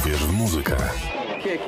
Uwierz w muzykę. Ich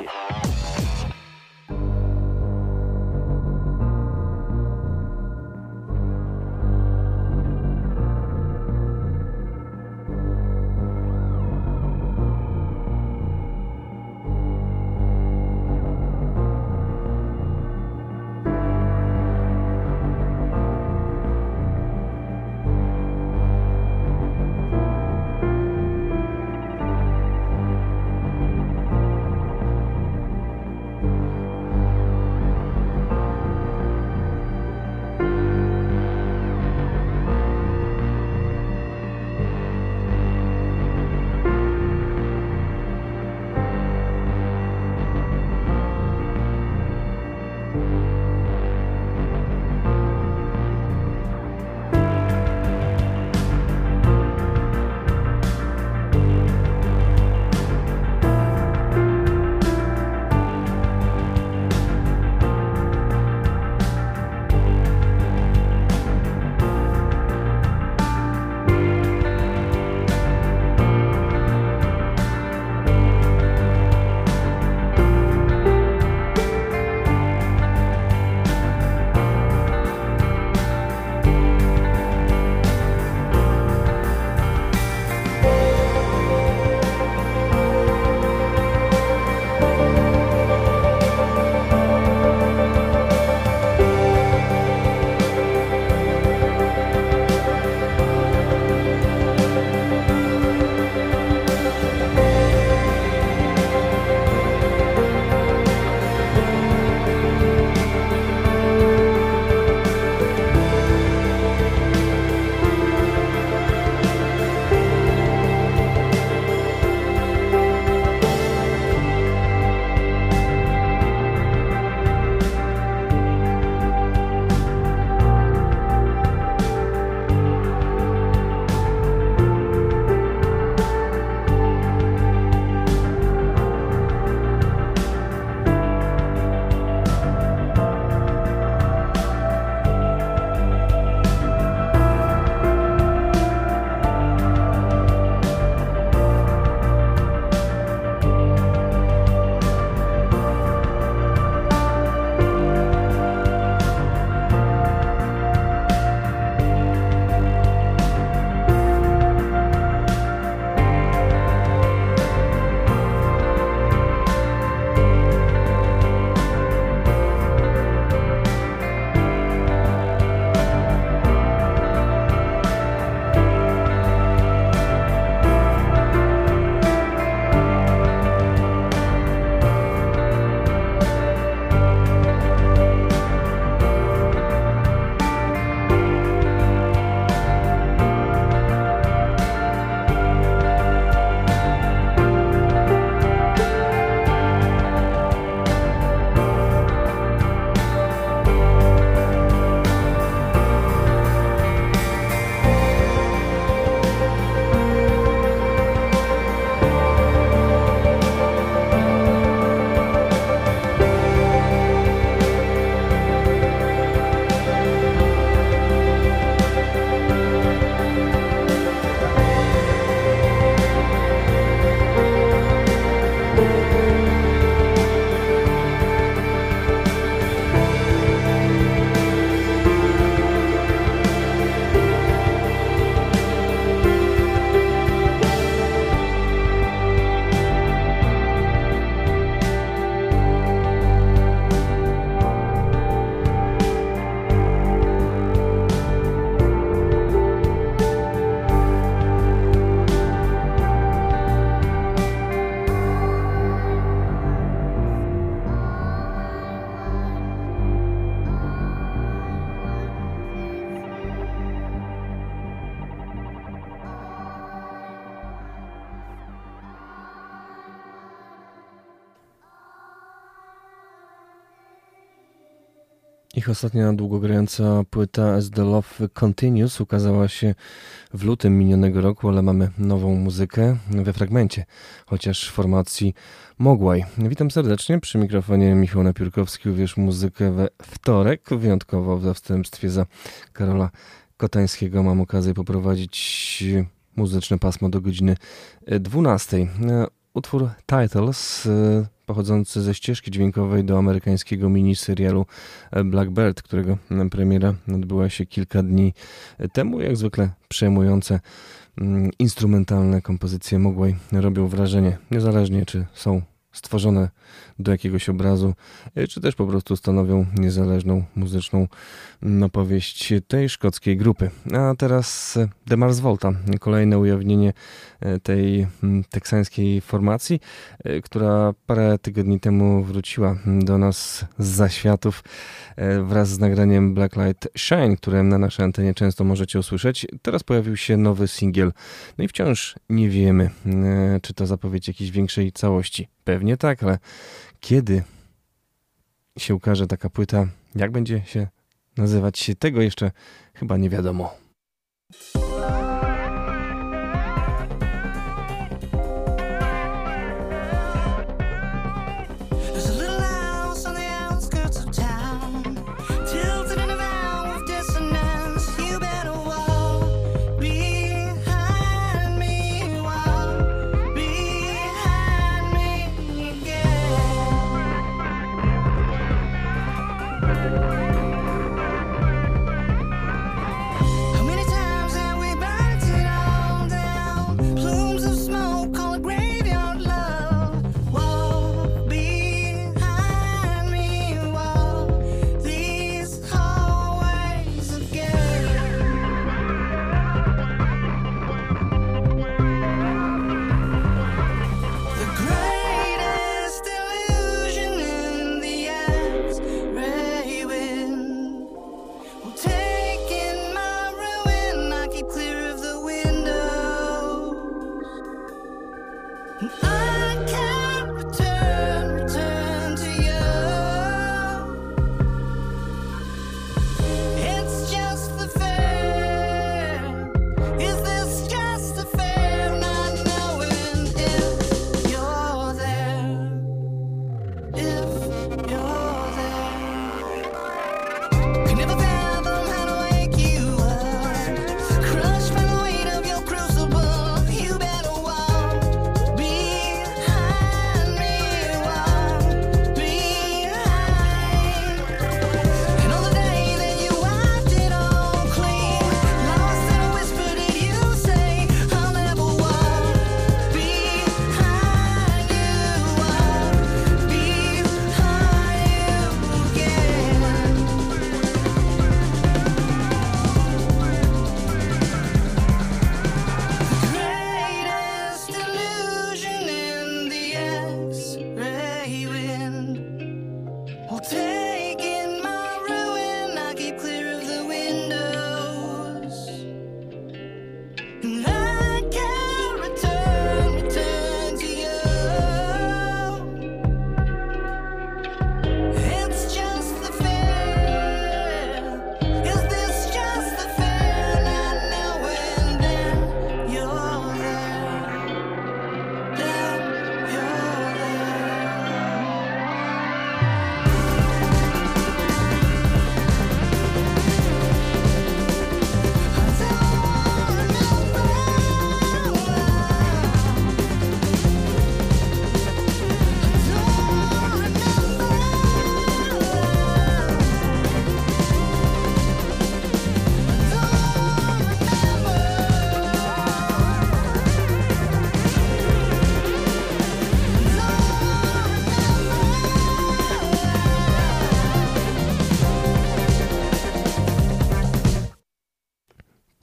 ostatnia długogrająca płyta As the Love Continues ukazała się w lutym minionego roku, ale mamy nową muzykę we fragmencie, chociaż w formacji Mogłaj. Witam serdecznie przy mikrofonie Michał Napiórkowski. Uwierz muzykę we wtorek, wyjątkowo w zastępstwie za Karola Kotańskiego mam okazję poprowadzić muzyczne pasmo do godziny 12. Utwór Titles pochodzący ze ścieżki dźwiękowej do amerykańskiego miniserialu Blackbird, którego premiera odbyła się kilka dni temu. Jak zwykle przejmujące mm, instrumentalne kompozycje Mogłej robią wrażenie, niezależnie czy są stworzone do jakiegoś obrazu, e, czy też po prostu stanowią niezależną muzyczną opowieść tej szkockiej grupy. A teraz The Mars Volta, kolejne ujawnienie e, tej teksańskiej formacji, e, która parę tygodni temu wróciła do nas z zaświatów wraz z nagraniem Blacklight Shine, które na naszej antenie często możecie usłyszeć. Teraz pojawił się nowy singiel, no i wciąż nie wiemy, czy to zapowiedź jakiejś większej całości. Pewnie tak, ale kiedy się ukaże taka płyta, jak będzie się nazywać, tego jeszcze chyba nie wiadomo.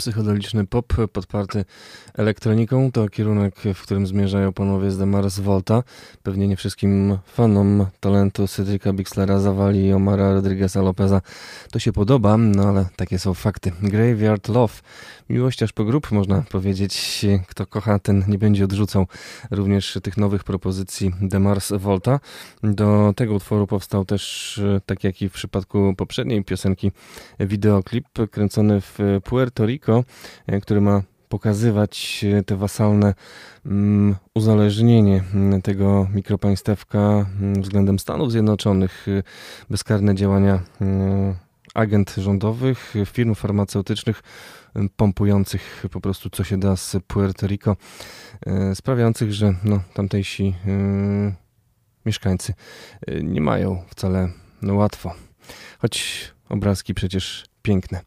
Psychodeliczny pop podparty elektroniką. To kierunek, w którym zmierzają panowie z The Mars Volta. Pewnie nie wszystkim fanom talentu Cedrica Bixlera zawali i Omara Rodrigueza Lopeza to się podoba, no ale takie są fakty. Graveyard Love Miłość aż po grup, można powiedzieć. Kto kocha, ten nie będzie odrzucał również tych nowych propozycji The Mars Volta. Do tego utworu powstał też, tak jak i w przypadku poprzedniej piosenki, wideoklip kręcony w Puerto Rico, który ma pokazywać te wasalne um, uzależnienie tego mikropaństewka względem Stanów Zjednoczonych, bezkarne działania um, agent rządowych, firm farmaceutycznych pompujących po prostu co się da z Puerto Rico, sprawiających, że no, tamtejsi mieszkańcy nie mają wcale łatwo. Choć obrazki przecież piękne.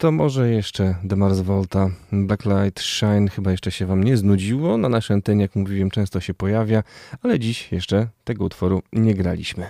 To może jeszcze The Mars Volta Blacklight Shine chyba jeszcze się Wam nie znudziło. Na naszej antenie, jak mówiłem, często się pojawia, ale dziś jeszcze tego utworu nie graliśmy.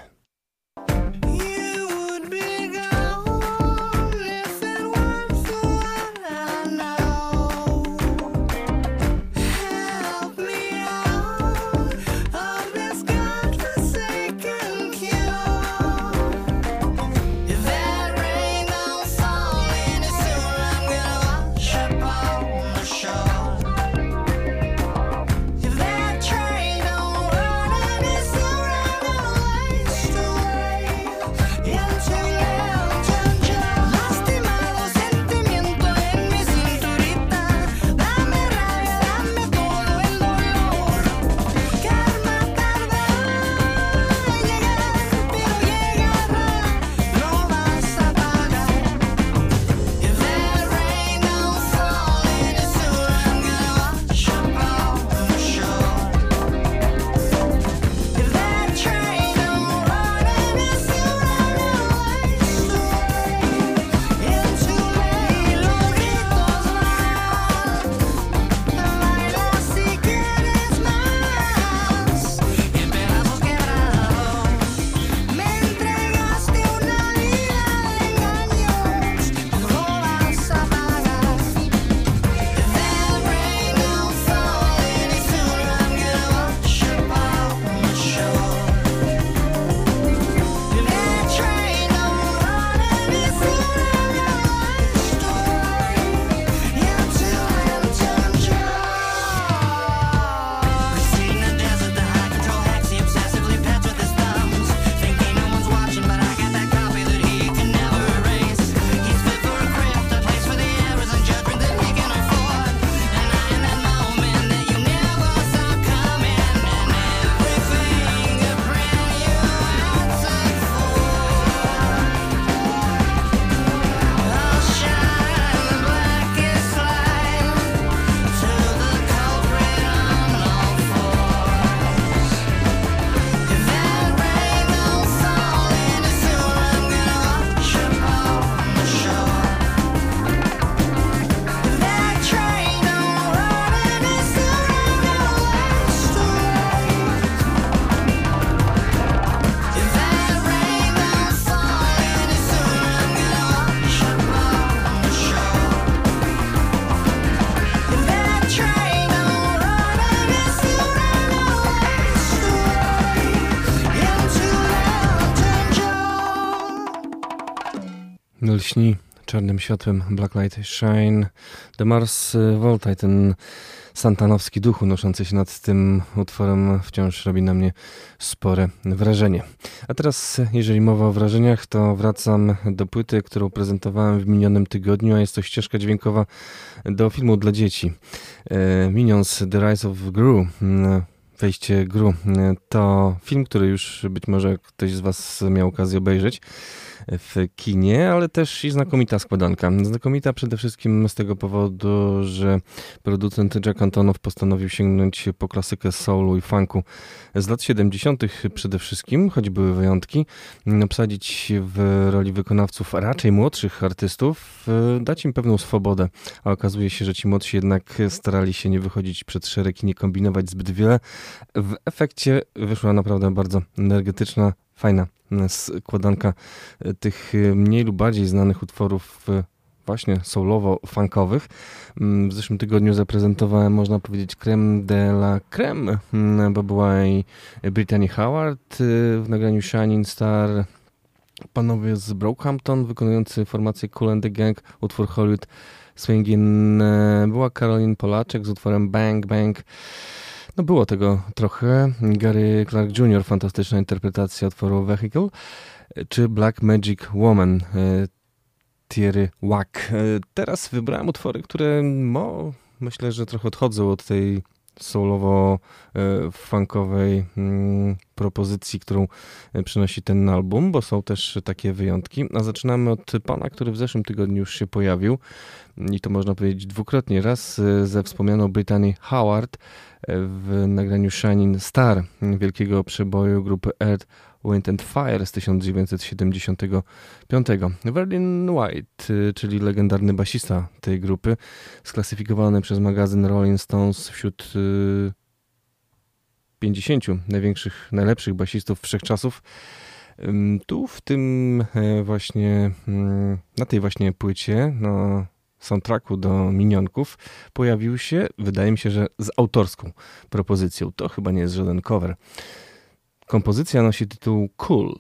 Lśni czarnym światłem Blacklight Shine, The Mars Volta i ten santanowski duch unoszący się nad tym utworem wciąż robi na mnie spore wrażenie. A teraz, jeżeli mowa o wrażeniach, to wracam do płyty, którą prezentowałem w minionym tygodniu, a jest to ścieżka dźwiękowa do filmu dla dzieci. E, Minions The Rise of Gru mm, wejście Gru to film, który już być może ktoś z Was miał okazję obejrzeć w kinie, ale też i znakomita składanka. Znakomita przede wszystkim z tego powodu, że producent Jack Antonow postanowił sięgnąć po klasykę soulu i funku z lat 70. przede wszystkim, choć były wyjątki, obsadzić w roli wykonawców raczej młodszych artystów, dać im pewną swobodę. A okazuje się, że ci młodsi jednak starali się nie wychodzić przed szereg i nie kombinować zbyt wiele. W efekcie wyszła naprawdę bardzo energetyczna, fajna składanka e, tych e, mniej lub bardziej znanych utworów e, właśnie soulowo-funkowych. Mm, w zeszłym tygodniu zaprezentowałem, można powiedzieć, creme de la creme mm, bo była i Brittany Howard w nagraniu Shining Star, panowie z Brokehampton wykonujący formację Cool and the Gang, utwór Hollywood Swingin, była Caroline Polaczek z utworem Bang Bang, no było tego trochę. Gary Clark Jr., fantastyczna interpretacja utworu Vehicle, czy Black Magic Woman e, Thierry Wack. E, teraz wybrałem utwory, które mo, myślę, że trochę odchodzą od tej soulowo-funkowej mm, propozycji, którą przynosi ten album, bo są też takie wyjątki. A zaczynamy od pana, który w zeszłym tygodniu już się pojawił i to można powiedzieć dwukrotnie. Raz ze wspomnianą Brittany Howard w nagraniu Shining Star wielkiego przeboju grupy Earth, Wind and Fire z 1975. Verlin White, czyli legendarny basista tej grupy, sklasyfikowany przez magazyn Rolling Stones wśród 50 y, największych, najlepszych basistów wszechczasów. Tu w tym e, właśnie, mm, na tej właśnie płycie, na soundtracku do Minionków pojawił się, wydaje mi się, że z autorską propozycją. To chyba nie jest żaden cover. Kompozycja nosi tytuł Cool.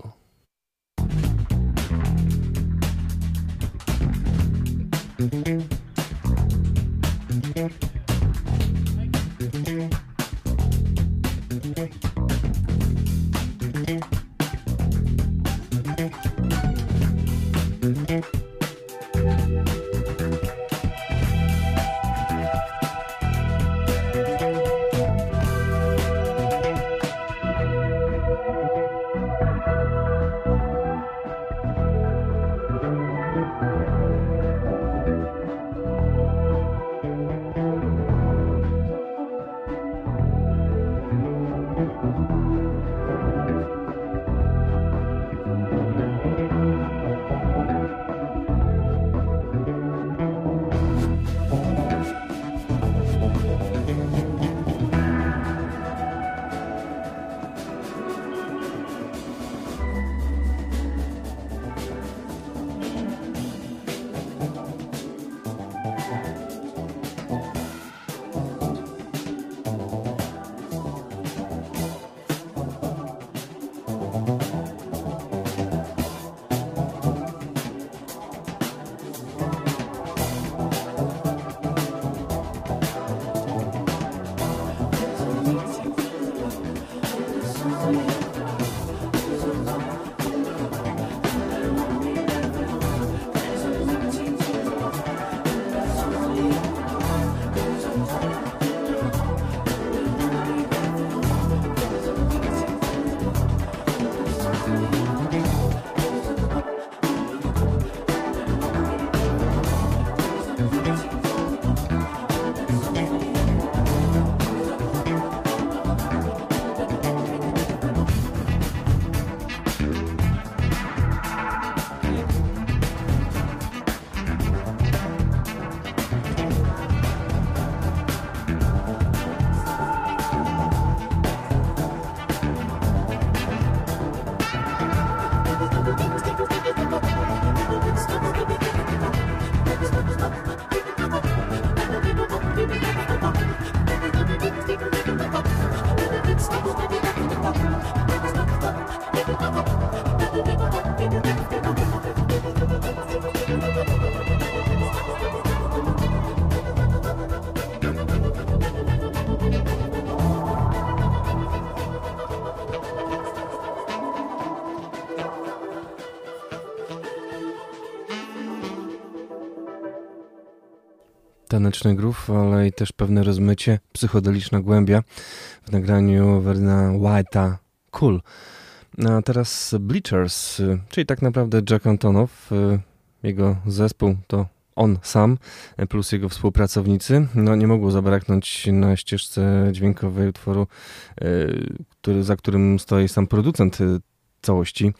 Groove, ale i też pewne rozmycie, psychodeliczna głębia w nagraniu Verna White'a Cool. A teraz Bleachers, czyli tak naprawdę Jack Antonow, jego zespół to on sam plus jego współpracownicy. No nie mogło zabraknąć na ścieżce dźwiękowej utworu, który, za którym stoi sam producent całości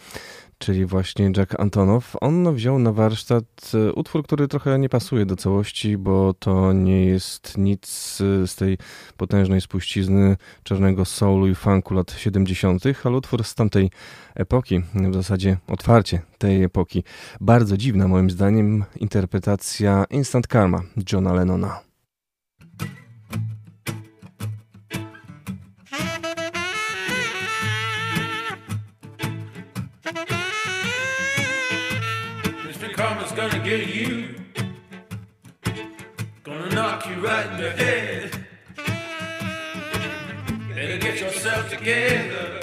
czyli właśnie Jack Antonow. On wziął na warsztat e, utwór, który trochę nie pasuje do całości, bo to nie jest nic z tej potężnej spuścizny czarnego soulu i funku lat 70., ale utwór z tamtej epoki, w zasadzie otwarcie tej epoki. Bardzo dziwna moim zdaniem interpretacja Instant Karma Johna Lennona. gonna get you. Gonna knock you right in the head. Better get yourself together.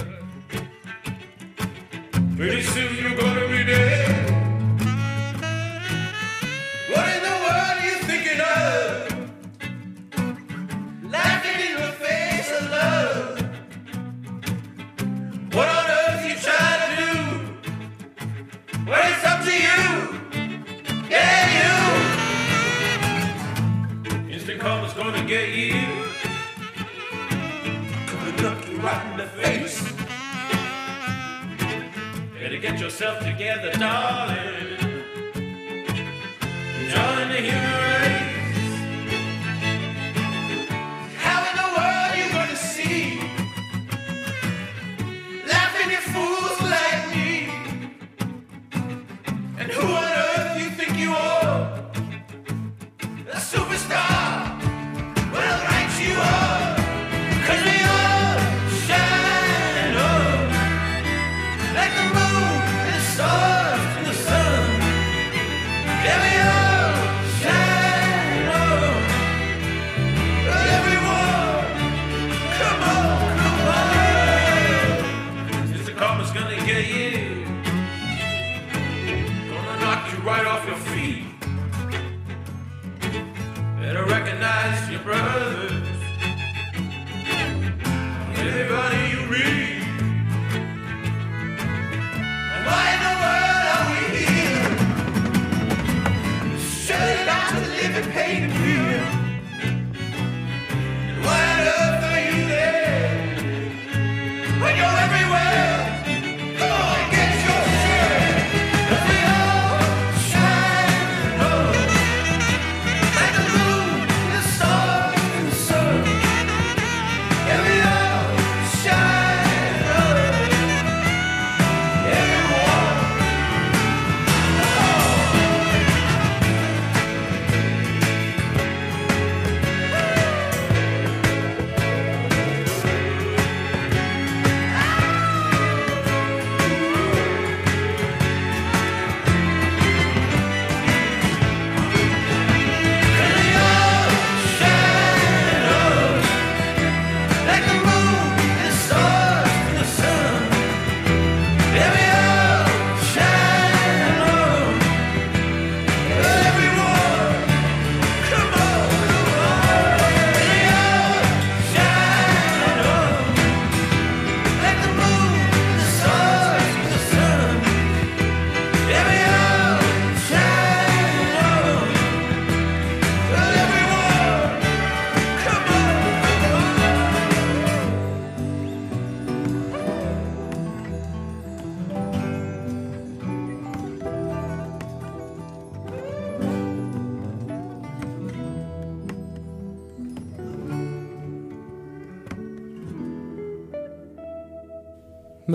Pretty soon you're gonna be dead. What in the world are you thinking of? Laughing in the face of love. What on earth are you trying to do? Well, it's up to you. Yeah, you. Instant karma's gonna get you. Could look you right in the face. Better get yourself together, darling. Join the human race.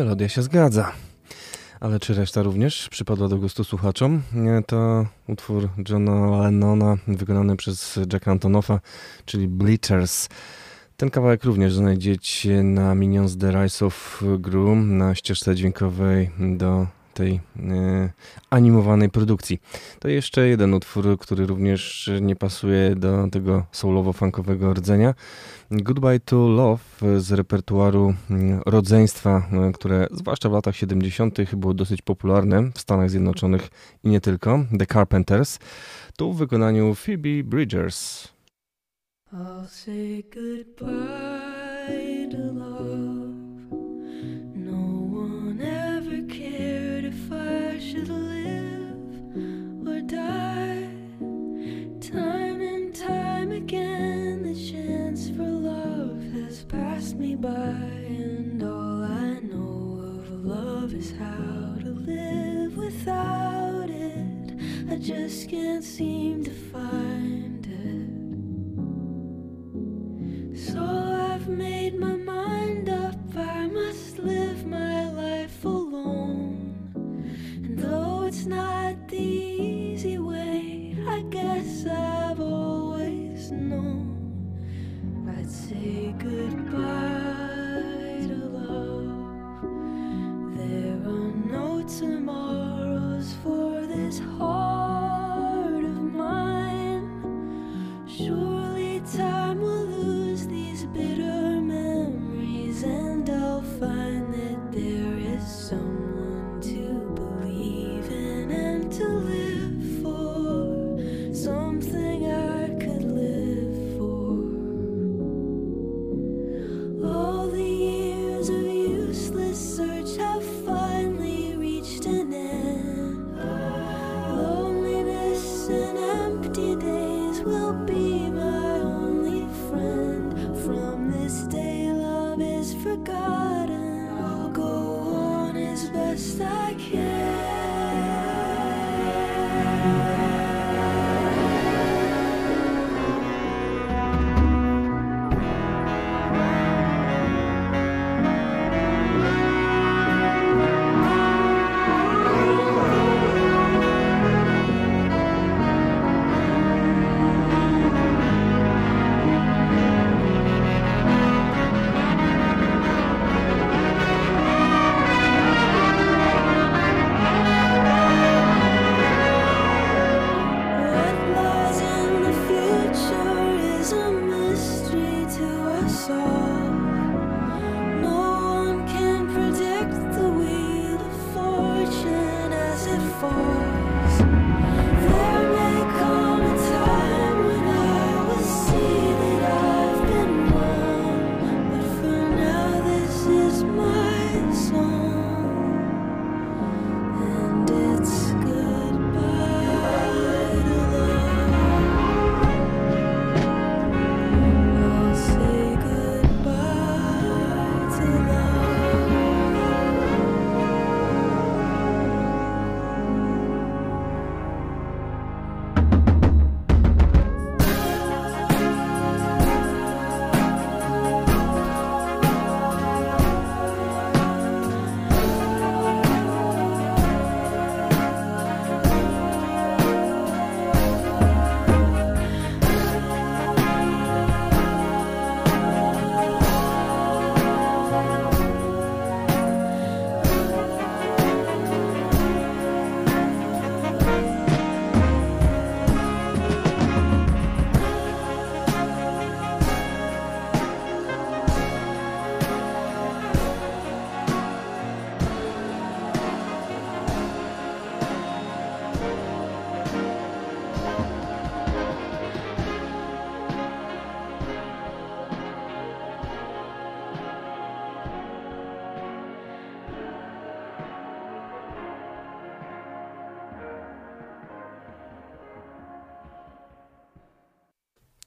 Melodia się zgadza. Ale czy reszta również przypadła do gustu słuchaczom? Nie, To utwór Johna Lennona wykonany przez Jacka Antonoffa, czyli Bleachers. Ten kawałek również znajdziecie na Minions The Rise of Gru, na ścieżce dźwiękowej do tej e, animowanej produkcji. To jeszcze jeden utwór, który również nie pasuje do tego soulowo-funkowego rdzenia. Goodbye to Love z repertuaru mm, rodzeństwa, e, które zwłaszcza w latach 70. było dosyć popularne w Stanach Zjednoczonych i nie tylko. The Carpenters. Tu w wykonaniu Phoebe Bridgers. I'll say goodbye to love. Time and time again, the chance for love has passed me by, and all I know of love is how to live without it. I just can't seem to find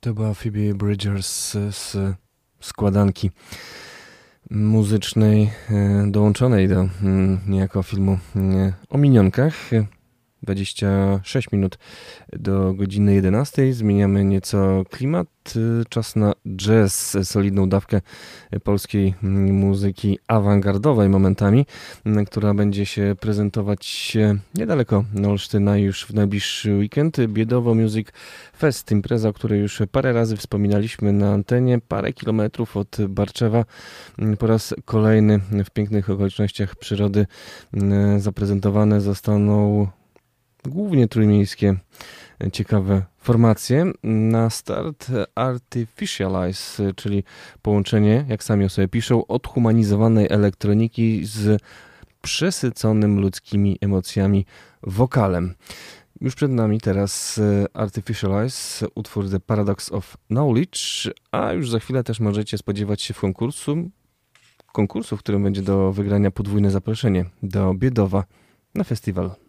To była Phoebe Bridgers z składanki muzycznej e, dołączonej do mm, niejako filmu e, o minionkach. 26 minut do godziny 11. Zmieniamy nieco klimat. Czas na jazz, solidną dawkę polskiej muzyki awangardowej momentami, która będzie się prezentować niedaleko Olsztyna już w najbliższy weekend. Biedowo Music Fest, impreza, o której już parę razy wspominaliśmy na antenie, parę kilometrów od Barczewa. Po raz kolejny w pięknych okolicznościach przyrody zaprezentowane zostaną głównie trójmiejskie ciekawe formacje. Na start Artificialize, czyli połączenie, jak sami o sobie piszą, odhumanizowanej elektroniki z przesyconym ludzkimi emocjami wokalem. Już przed nami teraz Artificialize, utwór The Paradox of Knowledge, a już za chwilę też możecie spodziewać się w konkursu, konkursu, w którym będzie do wygrania podwójne zaproszenie do Biedowa na festiwal.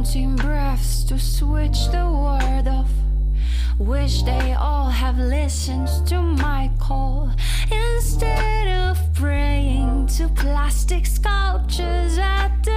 counting breaths to switch the word off. Wish they all have listened to my call instead of praying to plastic sculptures at the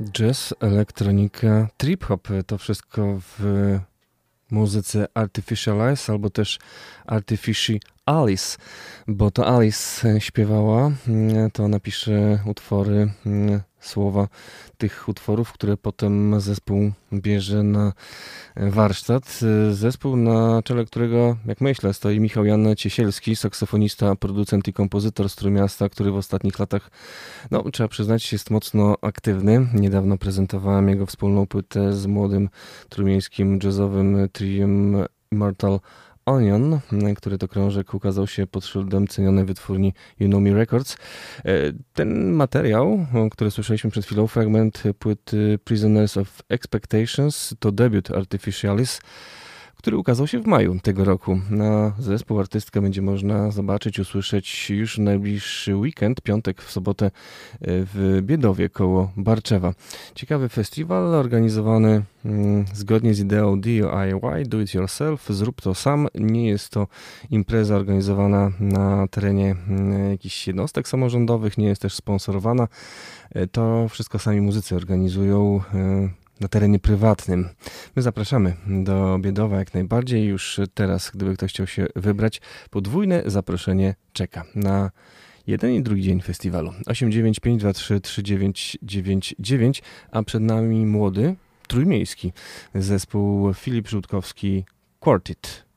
Jazz, elektronika, trip-hop. To wszystko w muzyce Artificialize albo też Artificial Alice, bo to Alice śpiewała, to napisze utwory, słowa tych utworów, które potem zespół bierze na warsztat. Zespół, na czele którego, jak myślę, stoi Michał Jan Ciesielski, saksofonista, producent i kompozytor z Trójmiasta, który w ostatnich latach, no trzeba przyznać, jest mocno aktywny. Niedawno prezentowałem jego wspólną płytę z młodym trójmiejskim jazzowym triem Immortal Onion, który to krążek ukazał się pod szyldem cenionej wytwórni You Know Me Records. E, ten materiał, który słyszeliśmy przed chwilą, fragment płyty Prisoners of Expectations, to debiut Artificialis, który ukazał się w maju tego roku. Na zespół artystka będzie można zobaczyć, usłyszeć już w najbliższy weekend, piątek, w sobotę e, w Biedowie koło Barczewa. Ciekawy festiwal organizowany mm, zgodnie z ideą DIY, do it yourself, zrób to sam. Nie jest to impreza organizowana na terenie mm, jakichś jednostek samorządowych, nie jest też sponsorowana. E, to wszystko sami muzycy organizują e, na terenie prywatnym. My zapraszamy do Biedowa jak najbardziej. Już teraz, gdyby ktoś chciał się wybrać, podwójne zaproszenie czeka na jeden i drugi dzień festiwalu. 895233999, a przed nami młody, trójmiejski zespół Filip Żółtkowski Quartet.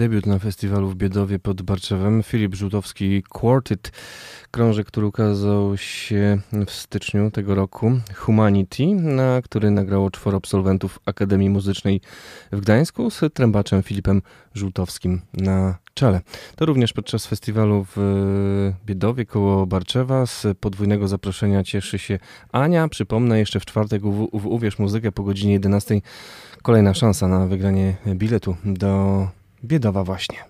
Debiut na festiwalu w Biedowie pod Barczewem. Filip Żółtowski Quartet, krążek, który ukazał się w styczniu tego roku. Humanity, na który nagrało czworo absolwentów Akademii Muzycznej w Gdańsku z trębaczem Filipem Żółtowskim na czele. To również podczas festiwalu w Biedowie koło Barczewa z podwójnego zaproszenia cieszy się Ania. Przypomnę, jeszcze w czwartek w Uwierz Muzykę po godzinie 11 kolejna szansa na wygranie biletu do Biedowa właśnie.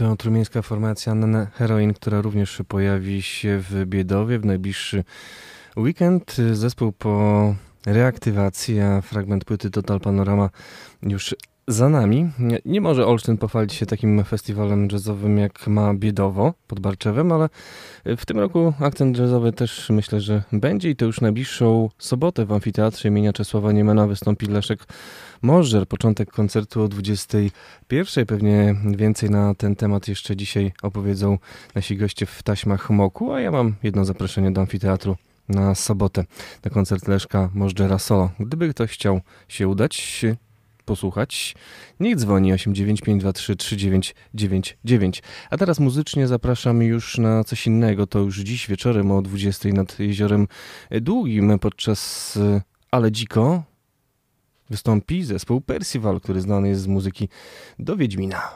To trumieńska formacja Nana Heroin, która również pojawi się w Biedowie w najbliższy weekend. Zespół po reaktywacji, a fragment płyty Total Panorama już za nami. Nie, nie może Olsztyn pochwalić się takim festiwalem jazzowym jak ma Biedowo pod Barczewem, ale w tym roku akcent jazzowy też myślę, że będzie i to już najbliższą sobotę w amfiteatrze imienia Czesława Niemena wystąpi Leszek Możdżer. Początek koncertu o 21. Pewnie więcej na ten temat jeszcze dzisiaj opowiedzą nasi goście w taśmach Moku, a ja mam jedno zaproszenie do amfiteatru na sobotę na koncert Leszka Możdżera Solo. Gdyby ktoś chciał się udać, posłuchać, niech dzwoni 89523 3999. A teraz muzycznie zapraszam już na coś innego. To już dziś wieczorem o 20 nad Jeziorem Długim podczas Ale Dziko wystąpi zespół Percival, który znany jest z muzyki do Wiedźmina.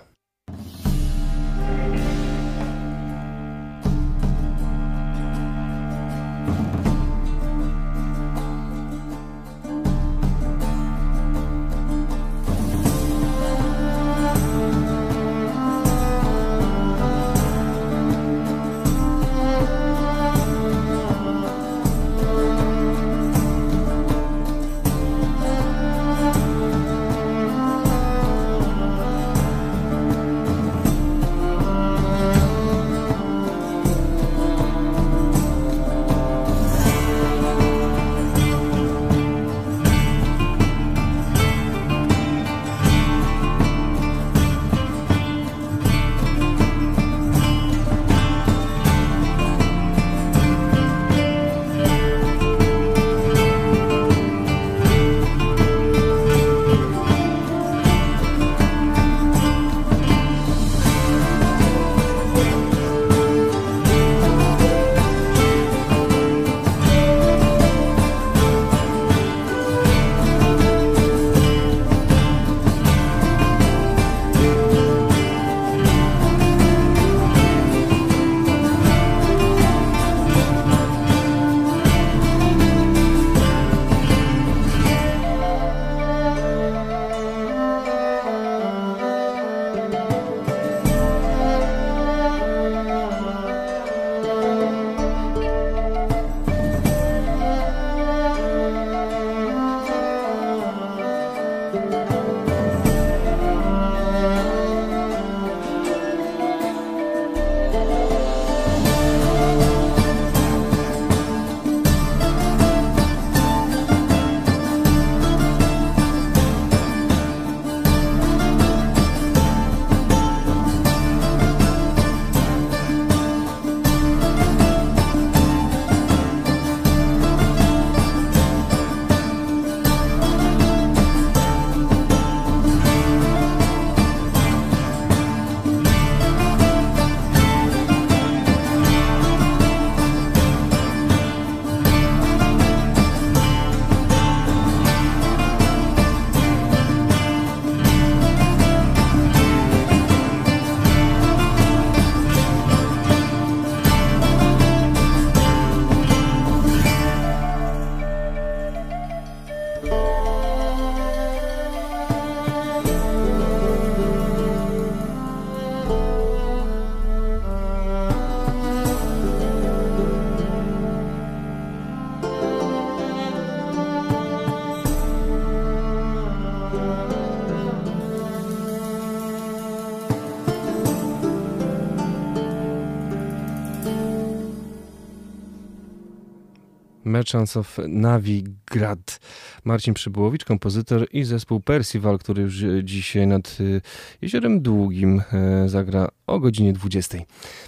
Merchants of Navigrad. Marcin Przybyłowicz, kompozytor i zespół Percival, który już dzisiaj nad y, Jeziorem Długim e, zagra o godzinie 20.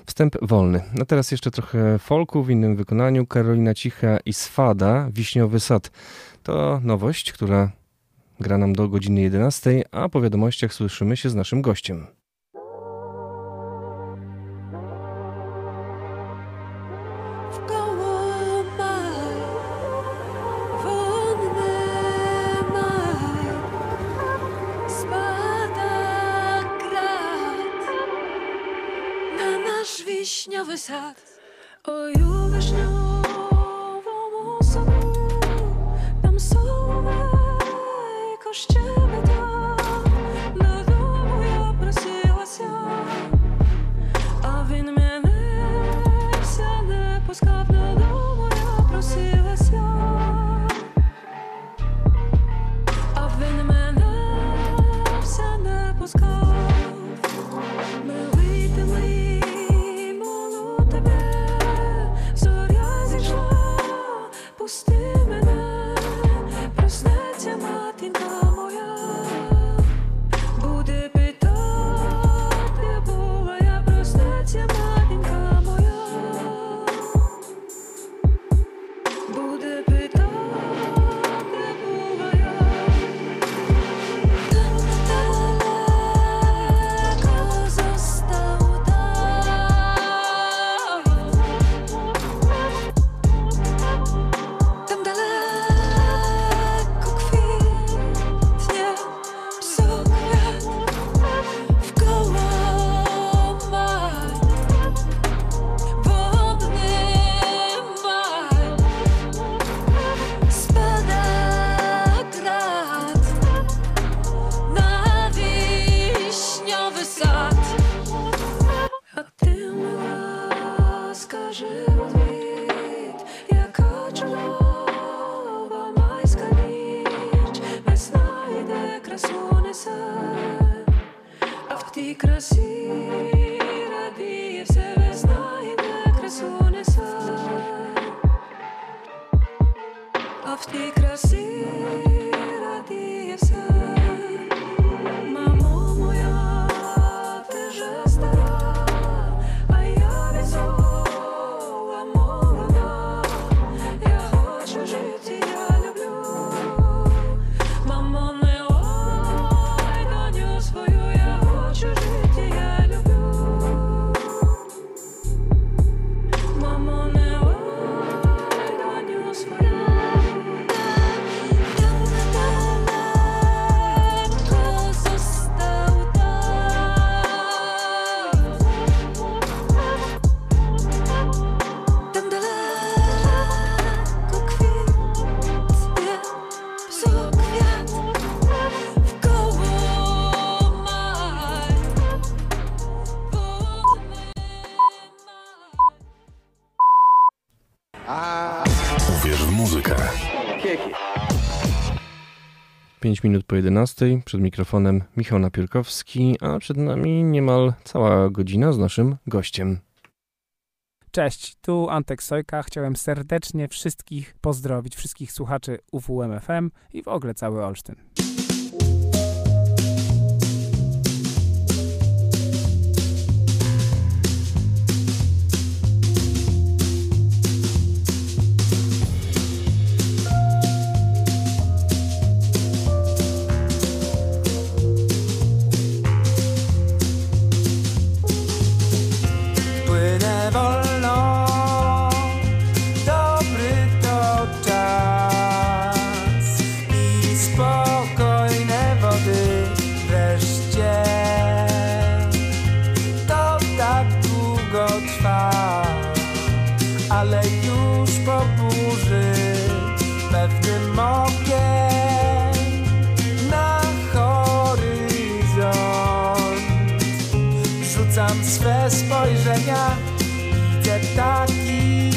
Wstęp wolny. A teraz jeszcze trochę folku w innym wykonaniu. Karolina Cicha i Swada, Wiśniowy Sad. To nowość, która gra nam do godziny 11, a po wiadomościach słyszymy się z naszym gościem. Wiśniowy sad Oju wiśniową sadu Tam są kościele walking home. 5 minut po 11, przed mikrofonem Michał Napiórkowski, a przed nami niemal cała godzina z naszym gościem. Cześć, tu Antek Sojka. Chciałem serdecznie wszystkich pozdrowić, wszystkich słuchaczy UWMFM i w ogóle cały Olsztyn. Spojrzenia, widzę ptaki,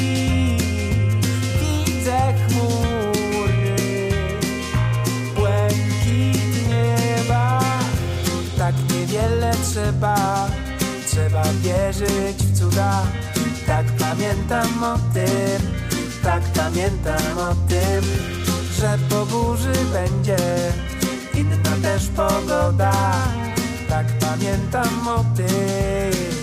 widzę chmury, błękit nieba. Tak niewiele trzeba, trzeba wierzyć w cuda. Tak pamiętam o tym, Tak pamiętam o tym, że po burzy będzie inna też pogoda. Tak pamiętam o tym.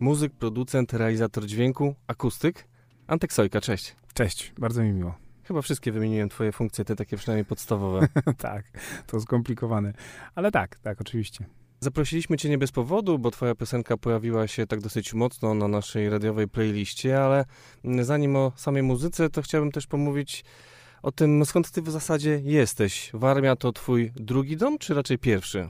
Muzyk, producent, realizator dźwięku, akustyk. Antek Sojka, cześć. Cześć, bardzo mi miło. Chyba wszystkie wymieniłem twoje funkcje, te takie przynajmniej podstawowe. tak, to skomplikowane. Ale tak, tak, oczywiście. Zaprosiliśmy cię nie bez powodu, bo twoja piosenka pojawiła się tak dosyć mocno na naszej radiowej playliście, ale zanim o samej muzyce, to chciałbym też pomówić o tym, skąd ty w zasadzie jesteś. Warmia to twój drugi dom, czy raczej pierwszy?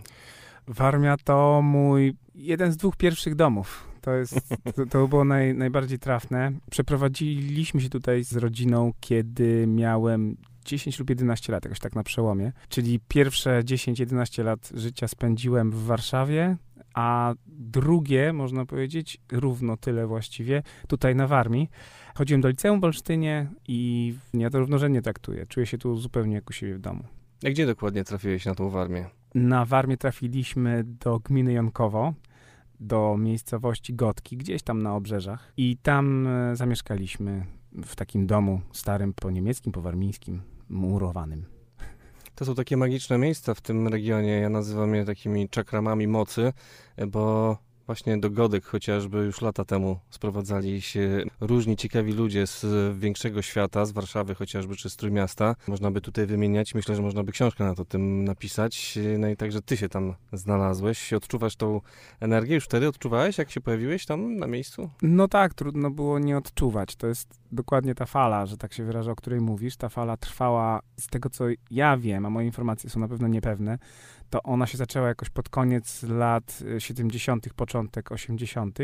Warmia to mój jeden z dwóch pierwszych domów. To, jest, to, to było naj, najbardziej trafne. Przeprowadziliśmy się tutaj z rodziną, kiedy miałem 10 lub 11 lat, jakoś tak na przełomie. Czyli pierwsze 10-11 lat życia spędziłem w Warszawie, a drugie, można powiedzieć, równo tyle właściwie, tutaj na Warmii. Chodziłem do liceum w Olsztynie i ja to równorzędnie traktuję. Czuję się tu zupełnie jak u siebie w domu. A gdzie dokładnie trafiłeś na tą Warmię? Na Warmię trafiliśmy do gminy Jonkowo, do miejscowości Gotki, gdzieś tam na obrzeżach. I tam e, zamieszkaliśmy w takim domu starym, po niemieckim, po warmińskim, murowanym. To są takie magiczne miejsca w tym regionie. Ja nazywam je takimi czakramami mocy, bo właśnie do Godek chociażby już lata temu sprowadzali się różni ciekawi ludzie z większego świata, z Warszawy chociażby, czy z Trójmiasta. Można by tutaj wymieniać. Myślę, że można by książkę na to tym napisać. No i także ty się tam znalazłeś. Odczuwasz tą energię? Już wtedy odczuwałeś, jak się pojawiłeś tam na miejscu? No tak, trudno było nie odczuwać. To jest dokładnie ta fala, że tak się wyraża, o której mówisz. Ta fala trwała, z tego co ja wiem, a moje informacje są na pewno niepewne, to ona się zaczęła jakoś pod koniec lat y, 70., początek 80.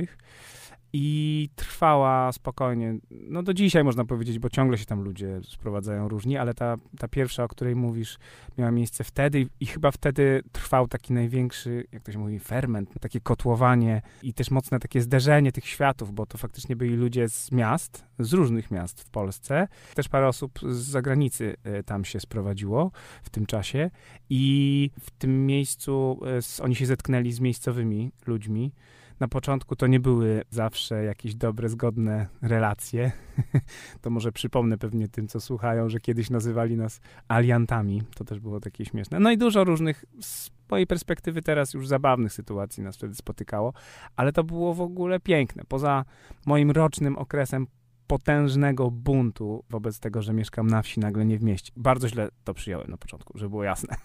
i trwała spokojnie, no do dzisiaj można powiedzieć, bo ciągle się tam ludzie sprowadzają różni, ale ta, ta pierwsza, o której mówisz, miała miejsce wtedy i, i chyba wtedy trwał taki największy, jak to się mówi, ferment, takie kotłowanie i też mocne takie zderzenie tych światów, bo to faktycznie byli ludzie z miast, z różnych miast w Polsce. Też parę osób z zagranicy e, tam się sprowadziło w tym czasie i w tym miejscu e, oni się zetknęli z miejscowymi ludźmi. Na początku to nie były zawsze jakieś dobre, zgodne relacje. to może przypomnę pewnie tym, co słuchają, że kiedyś nazywali nas aliantami. To też było takie śmieszne. No i dużo różnych, z mojej perspektywy teraz już zabawnych sytuacji nas wtedy spotykało, ale to było w ogóle piękne. Poza moim rocznym okresem potężnego buntu wobec tego, że mieszkam na wsi, nagle nie w mieście. Bardzo źle to przyjąłem na początku, żeby było jasne.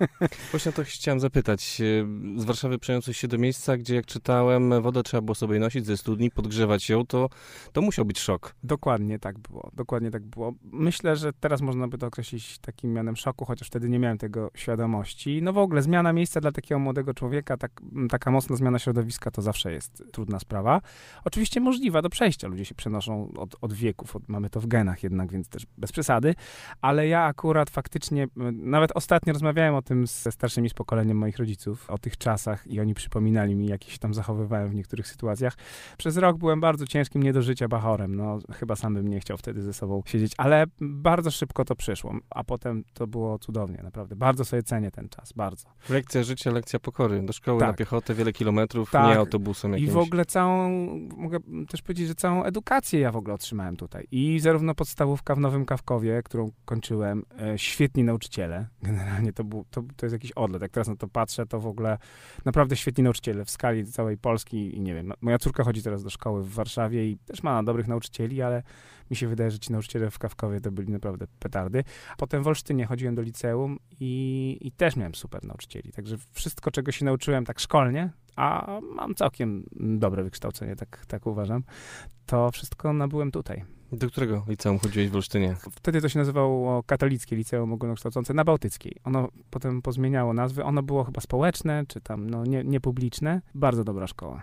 Właśnie o to chciałem zapytać. E, Z Warszawy przeniosłeś się do miejsca, gdzie jak czytałem, wodę trzeba było sobie nosić ze studni, podgrzewać ją, to, to musiał być szok. Dokładnie tak było. Dokładnie tak było. Myślę, że teraz można by to określić takim mianem szoku, chociaż wtedy nie miałem tego świadomości. No w ogóle zmiana miejsca dla takiego młodego człowieka, tak, taka mocna zmiana środowiska to zawsze jest trudna sprawa. Oczywiście możliwa do przejścia. Ludzie się przenoszą od, od wieków, od, mamy to w genach jednak, więc też bez przesady. Ale ja akurat faktycznie, nawet ostatnio rozmawiałem o tym ze starszymi z pokoleniem moich rodziców, o tych czasach i oni przypominali mi, jak się tam zachowywałem w niektórych sytuacjach. Przez rok byłem bardzo ciężkim, nie do życia bachorem. No, chyba sam bym nie chciał wtedy ze sobą siedzieć, ale bardzo szybko to przyszło, a potem to było cudownie, naprawdę. Bardzo sobie cenię ten czas, bardzo. Lekcja życia, lekcja pokory. Do szkoły Tak. na piechotę, wiele kilometrów, Tak. nie autobusem I jakimś. w ogóle całą, mogę też powiedzieć, że całą edukację ja w ogóle otrzymałem tutaj. I zarówno podstawówka w Nowym Kawkowie, którą kończyłem, e, świetni nauczyciele. Generalnie to, był, to, to jest jakiś odlot. Jak teraz na to patrzę, to w ogóle naprawdę świetni nauczyciele w skali całej Polski i nie wiem, no, moja córka chodzi teraz do szkoły w Warszawie i też ma dobrych nauczycieli, ale mi się wydaje, że ci nauczyciele w Kawkowie to byli naprawdę petardy. Potem w Olsztynie chodziłem do liceum i, i też miałem super nauczycieli. Także wszystko, czego się nauczyłem tak szkolnie, a mam całkiem dobre wykształcenie, tak, tak uważam, to wszystko nabyłem tutaj. Do którego liceum chodziłeś w Olsztynie? Wtedy to się nazywało Katolickie Liceum Ogólnokształcące na Bałtyckiej. Ono potem pozmieniało nazwy. Ono było chyba społeczne, czy tam no, nie, niepubliczne. Bardzo dobra szkoła.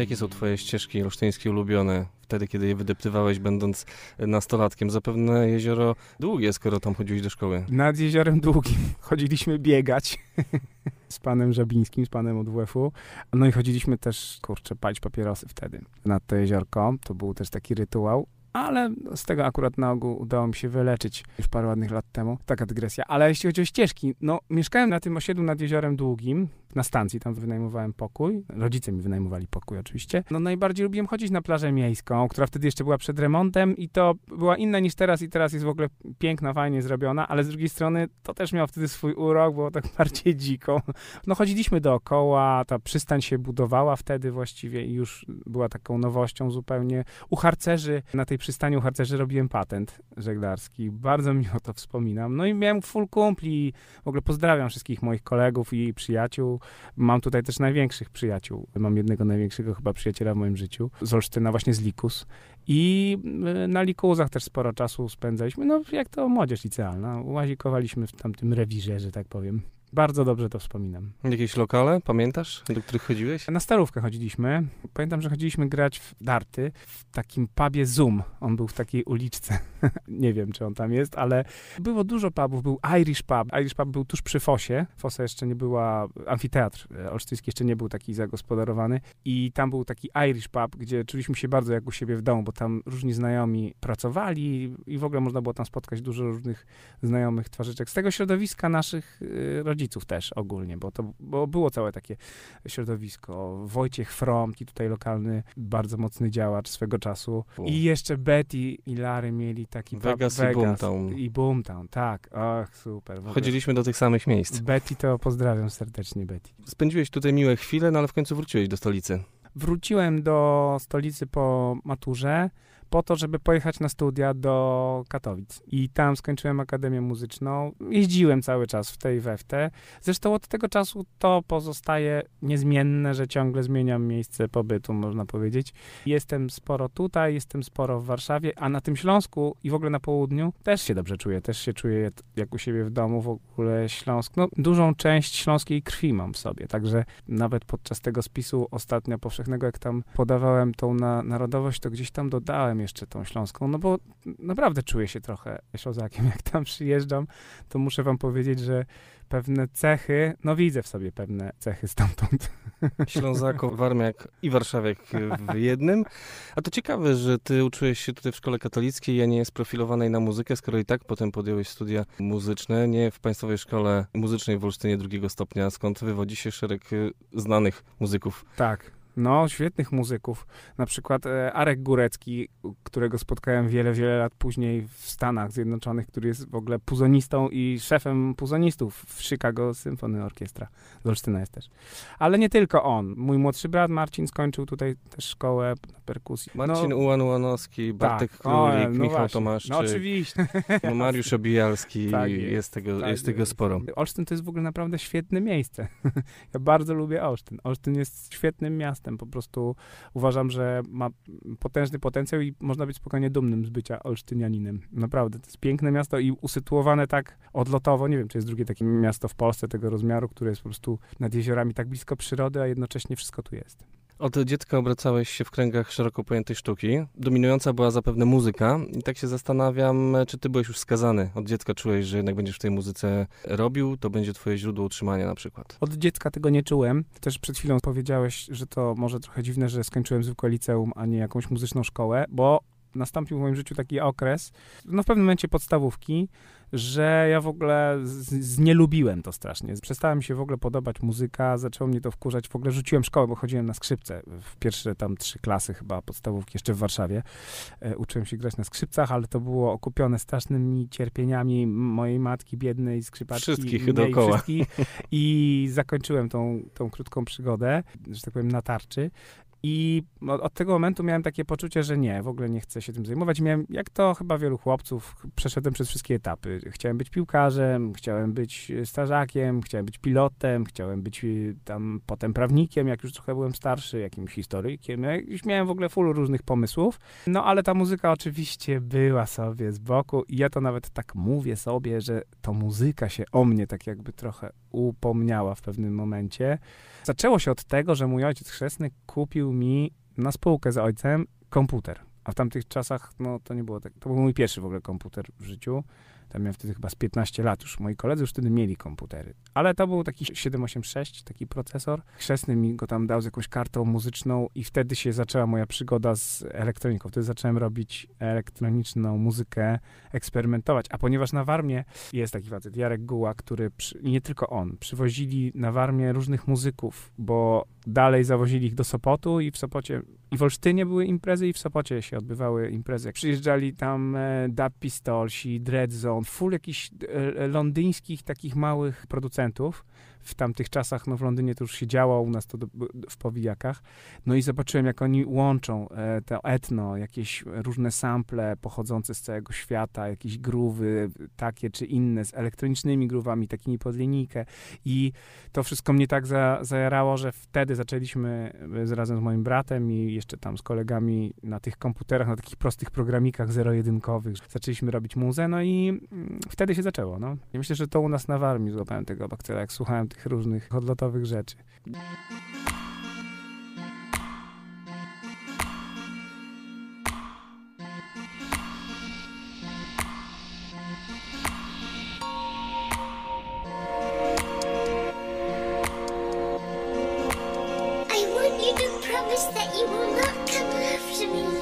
Jakie są twoje ścieżki olsztyńskie ulubione wtedy, kiedy je wydeptywałeś, będąc nastolatkiem? Zapewne jezioro długie, skoro tam chodziłeś do szkoły. Nad Jeziorem Długim chodziliśmy biegać z panem Żabińskim, z panem od WF-u. No i chodziliśmy też, kurczę, palić papierosy wtedy nad to jeziorko. To był też taki rytuał. Ale z tego akurat na ogół udało mi się wyleczyć już parę ładnych lat temu. Taka dygresja. Ale jeśli chodzi o ścieżki, no mieszkałem na tym osiedlu nad Jeziorem Długim, na stacji, tam wynajmowałem pokój. Rodzice mi wynajmowali pokój oczywiście. No najbardziej lubiłem chodzić na plażę miejską, która wtedy jeszcze była przed remontem i to była inna niż teraz i teraz jest w ogóle piękna, fajnie zrobiona, ale z drugiej strony to też miało wtedy swój urok, było tak bardziej dziko. No chodziliśmy dookoła, ta przystań się budowała wtedy właściwie i już była taką nowością zupełnie. U harcerzy, na tej przystani u harcerzy robiłem patent żeglarski. Bardzo miło to wspominam. No i miałem full kumpli. W ogóle pozdrawiam wszystkich moich kolegów i przyjaciół. Mam tutaj też największych przyjaciół. Mam jednego największego chyba przyjaciela w moim życiu. Z Olsztyna, właśnie z Likus. I y, na Likusach też sporo czasu spędzaliśmy. No jak to młodzież licealna. Łazikowaliśmy w tamtym rewirze, że tak powiem. Bardzo dobrze to wspominam. Jakieś lokale, pamiętasz, do których chodziłeś? Na starówkę chodziliśmy. Pamiętam, że chodziliśmy grać w darty w takim pubie Zoom. On był w takiej uliczce. Nie wiem, czy on tam jest, ale było dużo pubów. Był Irish Pub. Irish Pub był tuż przy Fosie. Fosa jeszcze nie była, amfiteatr e, olsztyński jeszcze nie był taki zagospodarowany. I tam był taki Irish Pub, gdzie czuliśmy się bardzo jak u siebie w domu, bo tam różni znajomi pracowali i w ogóle można było tam spotkać dużo różnych znajomych twarzyczek. Z tego środowiska naszych y, rodziców też ogólnie, bo to bo było całe takie środowisko. Wojciech Fromki, tutaj lokalny, bardzo mocny działacz swego czasu. I jeszcze Betty i Lary mieli taki pub Vegas i Boomtown. I Boomtown, tak. Och, super. Chodziliśmy do tych samych miejsc. Betty to pozdrawiam serdecznie, Betty. Spędziłeś tutaj miłe chwile, no ale w końcu wróciłeś do stolicy. Wróciłem do stolicy po maturze po to, żeby pojechać na studia do Katowic. I tam skończyłem Akademię Muzyczną. Jeździłem cały czas w tej i we w te. Zresztą od tego czasu to pozostaje niezmienne, że ciągle zmieniam miejsce pobytu, można powiedzieć. Jestem sporo tutaj, jestem sporo w Warszawie, a na tym Śląsku i w ogóle na południu też się dobrze czuję. Też się czuję jak u siebie w domu, w ogóle Śląsk. No, dużą część śląskiej krwi mam w sobie, także nawet podczas tego spisu ostatnio powszechnego, jak tam podawałem tą na, narodowość, to gdzieś tam dodałem jeszcze tą śląską, no bo naprawdę czuję się trochę ślązakiem. Jak tam przyjeżdżam, to muszę wam powiedzieć, że pewne cechy, no widzę w sobie pewne cechy stamtąd. Ślązako, Warmiak i Warszawiak w jednym. A to ciekawe, że ty uczyłeś się tutaj w szkole katolickiej, a nie sprofilowanej na muzykę, skoro i tak potem podjąłeś studia muzyczne, nie w Państwowej Szkole Muzycznej w Olsztynie drugiego stopnia, skąd wywodzi się szereg y, znanych muzyków. Tak. No, świetnych muzyków. Na przykład e, Arek Górecki, którego spotkałem wiele, wiele lat później w Stanach Zjednoczonych, który jest w ogóle puzonistą i szefem puzonistów w Chicago Symphony Orchestra. Z Olsztyna jest też. Ale nie tylko on. Mój młodszy brat Marcin skończył tutaj też szkołę na perkusji. Marcin no, Ułan Ułanowski, Bartek tak. Królik, no Michał właśnie. Tomaszczyk, No oczywiście. no Mariusz Obijalski, Tak jest, jest, tego, Tak jest tego sporo. Olsztyn to jest w ogóle naprawdę świetne miejsce. ja bardzo lubię Olsztyn. Olsztyn jest świetnym miastem. Po prostu uważam, że ma potężny potencjał i można być spokojnie dumnym z bycia olsztynianinem. Naprawdę, to jest piękne miasto i usytuowane tak odlotowo. Nie wiem, czy jest drugie takie miasto w Polsce tego rozmiaru, które jest po prostu nad jeziorami tak blisko przyrody, a jednocześnie wszystko tu jest. Od dziecka obracałeś się w kręgach szeroko pojętej sztuki. Dominująca była zapewne muzyka i tak się zastanawiam, czy ty byłeś już skazany. Od dziecka czułeś, że jednak będziesz w tej muzyce robił, to będzie twoje źródło utrzymania na przykład. Od dziecka tego nie czułem. Też przed chwilą powiedziałeś, że to może trochę dziwne, że skończyłem zwykłe liceum, a nie jakąś muzyczną szkołę, bo nastąpił w moim życiu taki okres, no w pewnym momencie podstawówki, że ja w ogóle znielubiłem to strasznie. Przestała mi się w ogóle podobać muzyka, zaczęło mnie to wkurzać. W ogóle rzuciłem szkołę, bo chodziłem na skrzypce w pierwsze tam trzy klasy chyba podstawówki, jeszcze w Warszawie. E, uczyłem się grać na skrzypcach, ale to było okupione strasznymi cierpieniami mojej matki biednej, skrzypaczki. Wszystkich mnie i dookoła. Wszystkich. I zakończyłem tą, tą krótką przygodę, że tak powiem, na tarczy. I od, tego momentu miałem takie poczucie, że nie, w ogóle nie chcę się tym zajmować. Miałem, jak to chyba wielu chłopców, przeszedłem przez wszystkie etapy. Chciałem być piłkarzem, chciałem być strażakiem, chciałem być pilotem, chciałem być y, tam potem prawnikiem, jak już trochę byłem starszy, jakimś historykiem. Ja już miałem w ogóle full różnych pomysłów. No ale ta muzyka oczywiście była sobie z boku i ja to nawet tak mówię sobie, że to muzyka się o mnie tak jakby trochę upomniała w pewnym momencie. Zaczęło się od tego, że mój ojciec chrzestny kupił mi na spółkę z ojcem komputer. A w tamtych czasach, no to nie było tak. To był mój pierwszy w ogóle komputer w życiu. Tam miałem wtedy chyba z 15 lat już. Moi koledzy już wtedy mieli komputery. Ale to był taki 786, taki procesor. Chrzestny mi go tam dał z jakąś kartą muzyczną i wtedy się zaczęła moja przygoda z elektroniką. Wtedy zacząłem robić elektroniczną muzykę, eksperymentować. A ponieważ na Warmie jest taki facet, Jarek Guła, który, przy, nie tylko on, przywozili na Warmię różnych muzyków, bo dalej zawozili ich do Sopotu i w Sopocie, i w Olsztynie były imprezy i w Sopocie się odbywały imprezy. Przyjeżdżali tam e, Dub Pistolsi, Dread Zone, full jakichś e, londyńskich takich małych producentów. W tamtych czasach, no w Londynie to już się działo, u nas to do, w powijakach. No i zobaczyłem, jak oni łączą e, to etno, jakieś różne sample pochodzące z całego świata, jakieś groowy takie czy inne, z elektronicznymi groovami, takimi pod linijkę. I to wszystko mnie tak za, zajarało, że wtedy zaczęliśmy z, razem z moim bratem i jeszcze tam z kolegami na tych komputerach, na takich prostych programikach zero-jedynkowych, zaczęliśmy robić muzę, no i mm, wtedy się zaczęło, no. I myślę, że to u nas na Warmii złapałem tego bakteria, jak słuchałem tych różnych odlotowych rzeczy. I want you to promise that you will not come after me,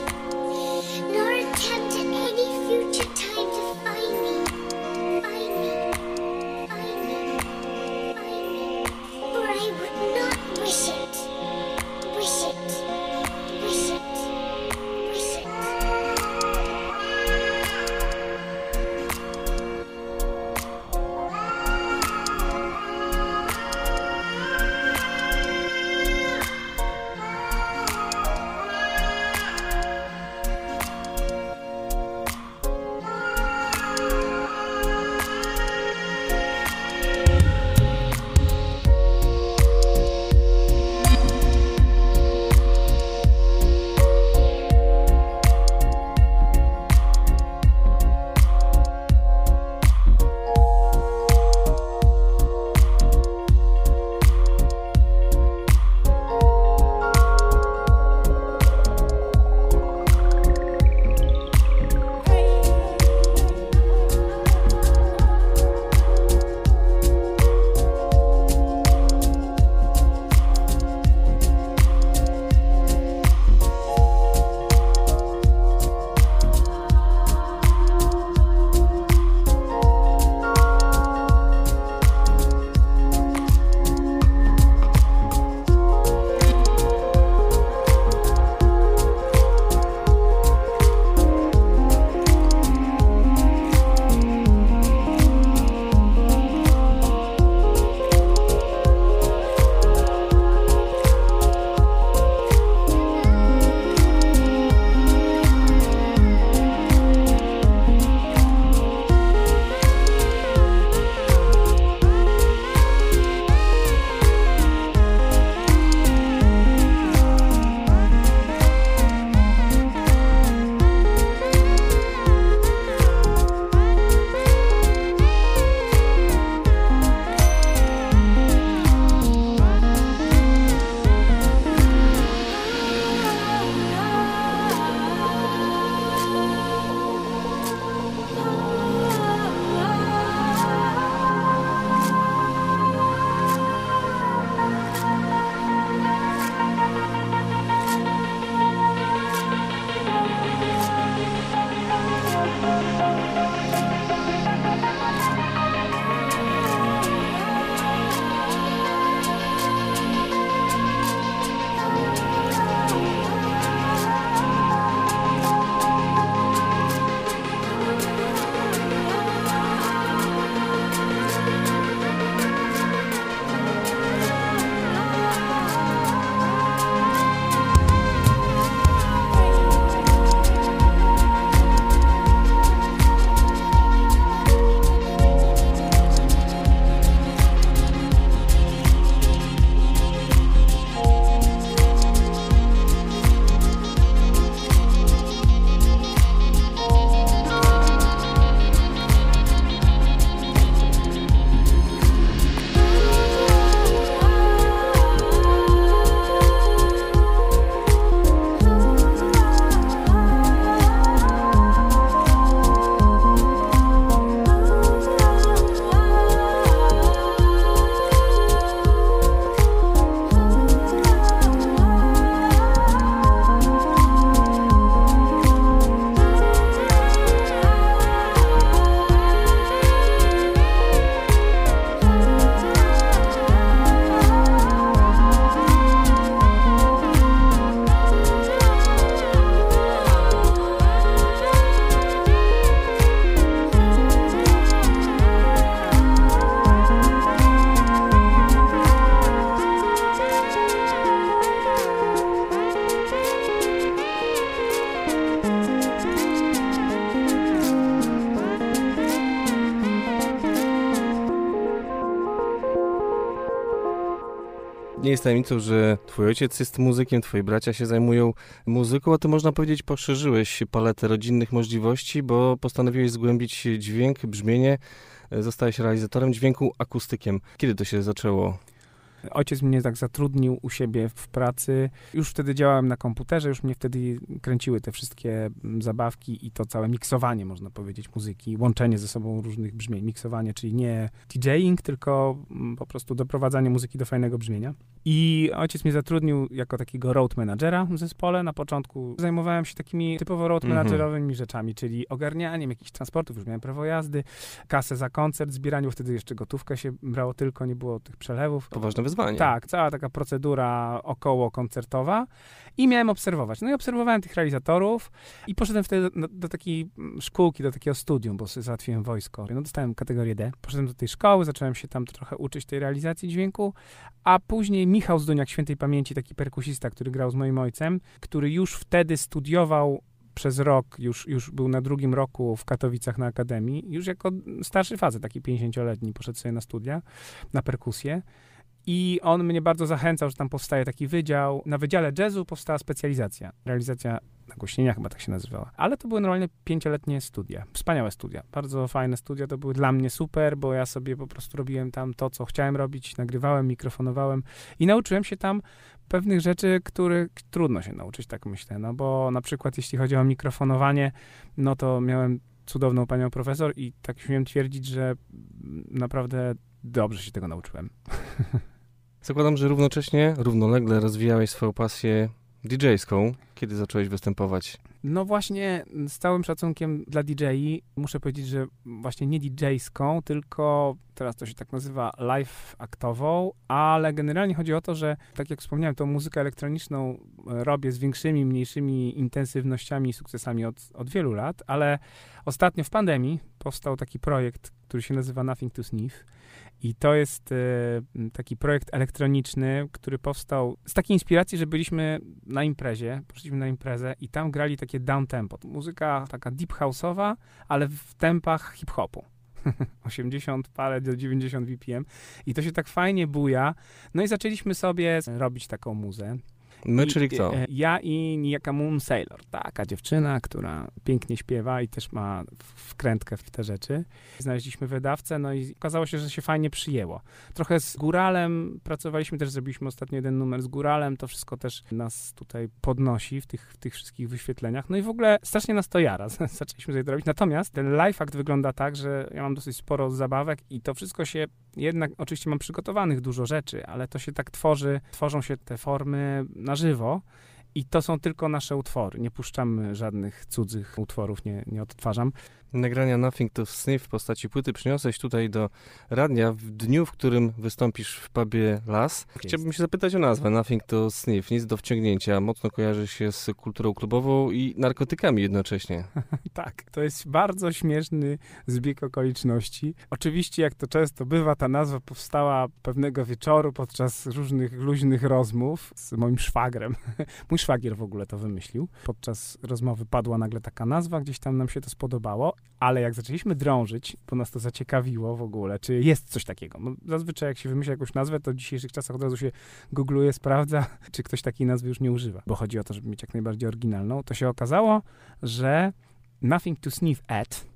tajemnicą, że twój ojciec jest muzykiem, twoi bracia się zajmują muzyką, a ty można powiedzieć poszerzyłeś paletę rodzinnych możliwości, bo postanowiłeś zgłębić dźwięk, brzmienie, e, zostałeś realizatorem dźwięku, akustykiem. Kiedy to się zaczęło? Ojciec mnie tak zatrudnił u siebie w pracy. Już wtedy działałem na komputerze, już mnie wtedy kręciły te wszystkie mm, zabawki i to całe miksowanie, można powiedzieć, muzyki, łączenie ze sobą różnych brzmień. Miksowanie, czyli nie DJing, tylko mm, po prostu doprowadzanie muzyki do fajnego brzmienia. I ojciec mnie zatrudnił jako takiego road managera w zespole. Na początku zajmowałem się takimi typowo road Mhm. managerowymi rzeczami, czyli ogarnianiem jakichś transportów, już miałem prawo jazdy, kasę za koncert, zbieraniu, wtedy jeszcze gotówkę się brało tylko, nie było tych przelewów. Poważne wyzwanie. Tak, cała taka procedura około koncertowa i miałem obserwować. No i obserwowałem tych realizatorów i poszedłem wtedy do, do takiej mm, szkółki, do takiego studium, bo załatwiłem wojsko. No dostałem kategorię D. Poszedłem do tej szkoły, zacząłem się tam trochę uczyć tej realizacji dźwięku, a później Michał Zduniak, świętej pamięci, taki perkusista, który grał z moim ojcem, który już wtedy studiował przez rok, już, już był na drugim roku w Katowicach na Akademii, już jako starszy facet, taki 50-letni, poszedł sobie na studia, na perkusję. I on mnie bardzo zachęcał, że tam powstaje taki wydział. Na Wydziale Jazzu powstała specjalizacja. Realizacja nagłośnienia chyba tak się nazywała. Ale to były normalnie pięcioletnie studia. Wspaniałe studia. Bardzo fajne studia. To były dla mnie super, bo ja sobie po prostu robiłem tam to, co chciałem robić. Nagrywałem, mikrofonowałem i nauczyłem się tam pewnych rzeczy, których trudno się nauczyć, tak myślę. No bo na przykład jeśli chodzi o mikrofonowanie, no to miałem cudowną panią profesor i tak śmiem twierdzić, że naprawdę dobrze się tego nauczyłem. Zakładam, że równocześnie, równolegle rozwijałeś swoją pasję DJ-ską. Kiedy zacząłeś występować? No właśnie, z całym szacunkiem dla DJ-i, muszę powiedzieć, że właśnie nie DJ-ską, tylko teraz to się tak nazywa live aktową, ale generalnie chodzi o to, że tak jak wspomniałem, tą muzykę elektroniczną e, robię z większymi, mniejszymi intensywnościami i sukcesami od, od wielu lat, ale ostatnio w pandemii powstał taki projekt, który się nazywa Nothing to Sniff. I to jest m, taki projekt elektroniczny, który powstał z takiej inspiracji, że byliśmy na imprezie, poszliśmy na imprezę i tam grali takie down tempo. Muzyka taka deep house'owa, ale w tempach hip-hopu. 80 parę do 90 BPM i to się tak fajnie buja. No i zaczęliśmy sobie robić taką muzę. My, I, czyli kto? e, Ja i niejaka Moon Sailor, taka dziewczyna, która pięknie śpiewa i też ma wkrętkę w te rzeczy. Znaleźliśmy wydawcę, no i okazało się, że się fajnie przyjęło. Trochę z Góralem pracowaliśmy, też zrobiliśmy ostatnio jeden numer z Góralem, to wszystko też nas tutaj podnosi w tych, w tych wszystkich wyświetleniach. No i w ogóle strasznie nas to jara, zaczęliśmy sobie to robić. Natomiast ten live act wygląda tak, że ja mam dosyć sporo zabawek i to wszystko się jednak, oczywiście mam przygotowanych dużo rzeczy, ale to się tak tworzy, tworzą się te formy na żywo. I to są tylko nasze utwory. Nie puszczamy żadnych cudzych utworów, nie, nie odtwarzam. Nagrania Nothing to Sniff w postaci płyty przyniosłeś tutaj do radia w dniu, w którym wystąpisz w pubie Las. Chciałbym się zapytać o nazwę Nothing to Sniff. Nic do wciągnięcia. Mocno kojarzy się z kulturą klubową i narkotykami jednocześnie. Tak, to jest bardzo śmieszny zbieg okoliczności. Oczywiście, jak to często bywa, ta nazwa powstała pewnego wieczoru podczas różnych luźnych rozmów z moim szwagrem. Mój szwagier w ogóle to wymyślił. Podczas rozmowy padła nagle taka nazwa, gdzieś tam nam się to spodobało, ale jak zaczęliśmy drążyć, bo nas to zaciekawiło w ogóle, czy jest coś takiego. No, zazwyczaj jak się wymyśla jakąś nazwę, to w dzisiejszych czasach od razu się googluje, sprawdza, czy ktoś takiej nazwy już nie używa, bo chodzi o to, żeby mieć jak najbardziej oryginalną. To się okazało, że Nothing to sniff at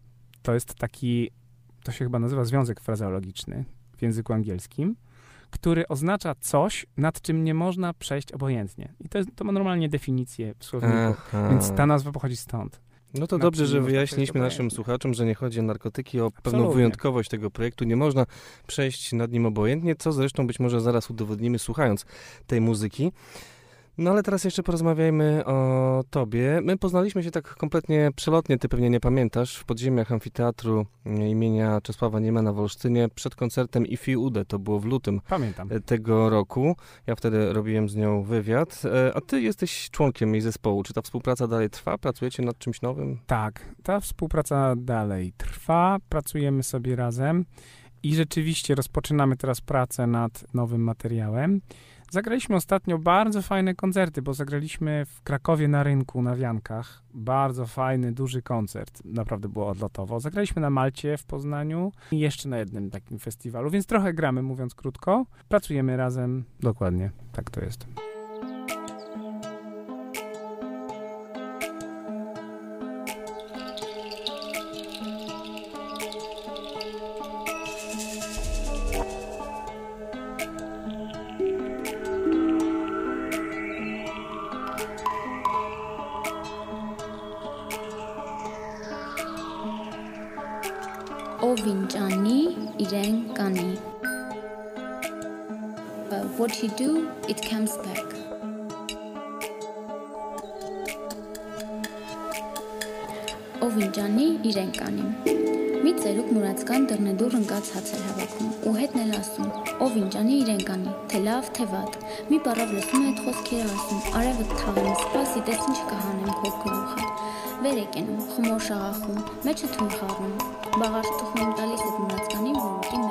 to jest taki, to się chyba nazywa związek frazeologiczny w języku angielskim, który oznacza coś, nad czym nie można przejść obojętnie. I to, jest, to ma normalnie definicję w słowniku, Aha. więc ta nazwa pochodzi stąd. No to dobrze, że wyjaśniliśmy naszym słuchaczom, że nie chodzi o narkotyki, o pewną Absolutnie. wyjątkowość tego projektu. Nie można przejść nad nim obojętnie, co zresztą być może zaraz udowodnimy słuchając tej muzyki. No ale teraz jeszcze porozmawiajmy o tobie. My poznaliśmy się tak kompletnie przelotnie, ty pewnie nie pamiętasz, w podziemiach amfiteatru imienia Czesława Niemana w Olsztynie przed koncertem Ifi Ude, to było w lutym Pamiętam. tego roku. Ja wtedy robiłem z nią wywiad, E, a ty jesteś członkiem jej zespołu. Czy ta współpraca dalej trwa? Pracujecie nad czymś nowym? Tak, ta współpraca dalej trwa, pracujemy sobie razem i rzeczywiście rozpoczynamy teraz pracę nad nowym materiałem. Zagraliśmy ostatnio bardzo fajne koncerty, bo zagraliśmy w Krakowie na rynku, na Wiankach. Bardzo fajny, duży koncert. Naprawdę było odlotowo. Zagraliśmy na Malcie w Poznaniu i jeszcze na jednym takim festiwalu, więc trochę gramy, mówiąc krótko. Pracujemy razem. Dokładnie, tak to jest. Մուրացկան դռնեդուռ ընկած հաց էր հավաքում ու հետն էլ ասում. Ով ինջանի իրեն կանի, թե լավ, թե վատ։ Մի բառով լսում է այդ խոսքերը ասում. Արևը թաղեմ, սպասի, տես ինչ կհանեմ քո գլուխը։ Վեր եկենում, խմոր շաղախում, մեջը թույն խառնում։ Բաղարշ թխում տալիս այդ մուրացկանին, որ ուտի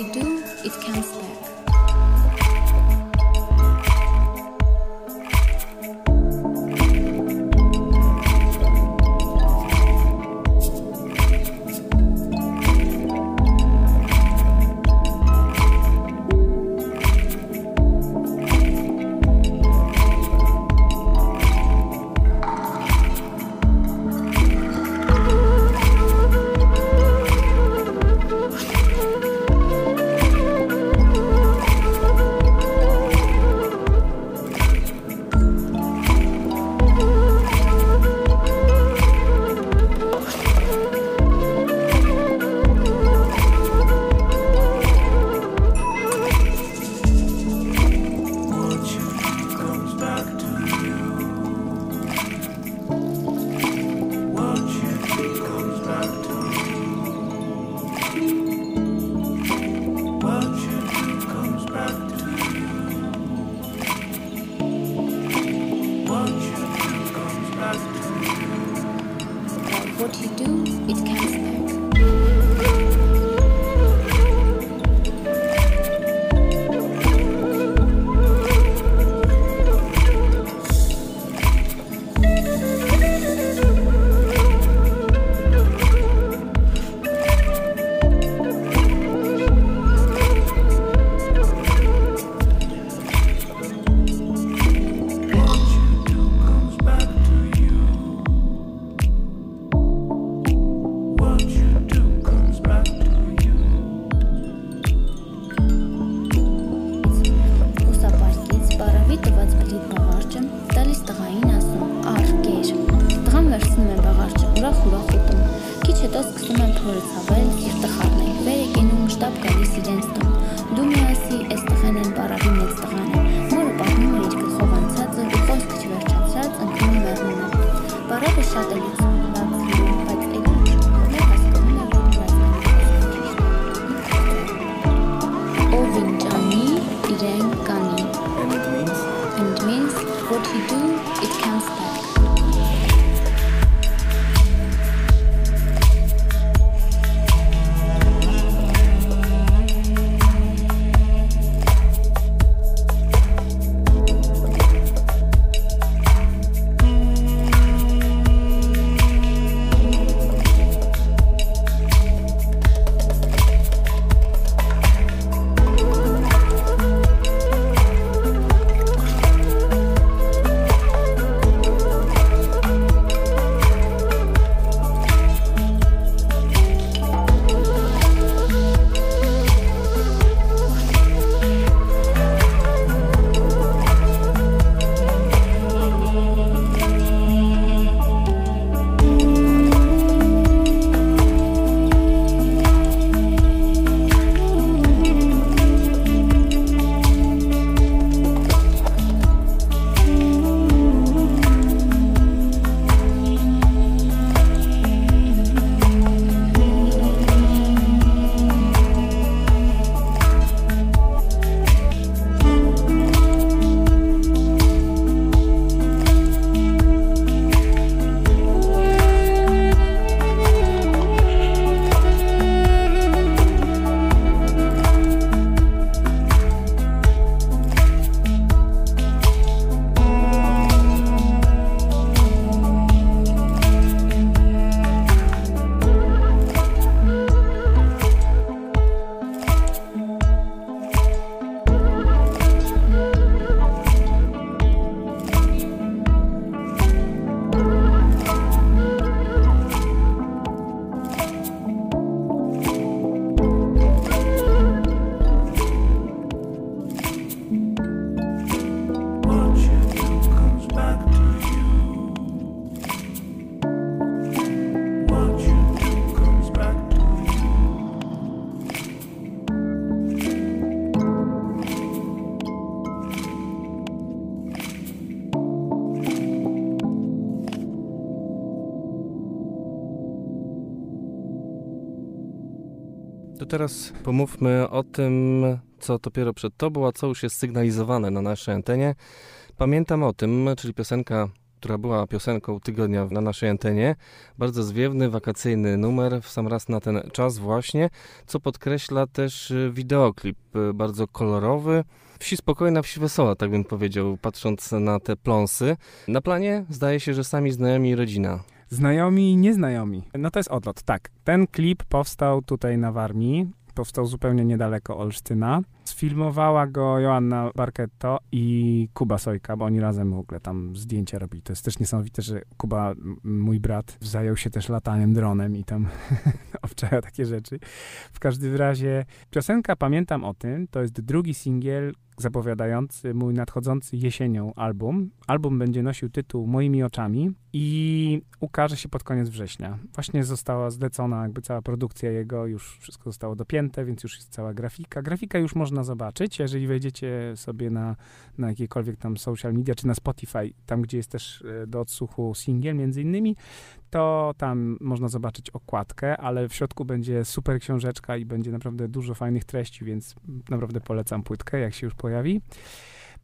you do, it comes teraz pomówmy o tym, co dopiero przed tobą, a co już jest sygnalizowane na naszej antenie. Pamiętam o tym, czyli piosenka, która była piosenką tygodnia na naszej antenie. Bardzo zwiewny, wakacyjny numer, w sam raz na ten czas właśnie, co podkreśla też y, wideoklip, y, bardzo kolorowy. Wsi spokojna, wsi wesoła, tak bym powiedział, patrząc na te pląsy. Na planie zdaje się, że sami znajomi i rodzina. Znajomi i nieznajomi. No to jest odlot, tak. Ten klip powstał tutaj na Warmii. Powstał zupełnie niedaleko Olsztyna. Sfilmowała go Joanna Barketto i Kuba Sojka, bo oni razem w ogóle tam zdjęcia robili. To jest też niesamowite, że Kuba, mój brat, zajął się też lataniem dronem i tam obczaja takie rzeczy. W każdym razie piosenka Pamiętam o tym to jest drugi singiel zapowiadający mój nadchodzący jesienią album. Album będzie nosił tytuł Moimi oczami i ukaże się pod koniec września. Właśnie została zlecona jakby cała produkcja jego, już wszystko zostało dopięte, więc już jest cała grafika. Grafika już można zobaczyć, jeżeli wejdziecie sobie na, na jakiekolwiek tam social media, czy na Spotify, tam gdzie jest też e, do odsłuchu singiel między innymi, to tam można zobaczyć okładkę, ale w środku będzie super książeczka i będzie naprawdę dużo fajnych treści, więc naprawdę polecam płytkę, jak się już pojawi.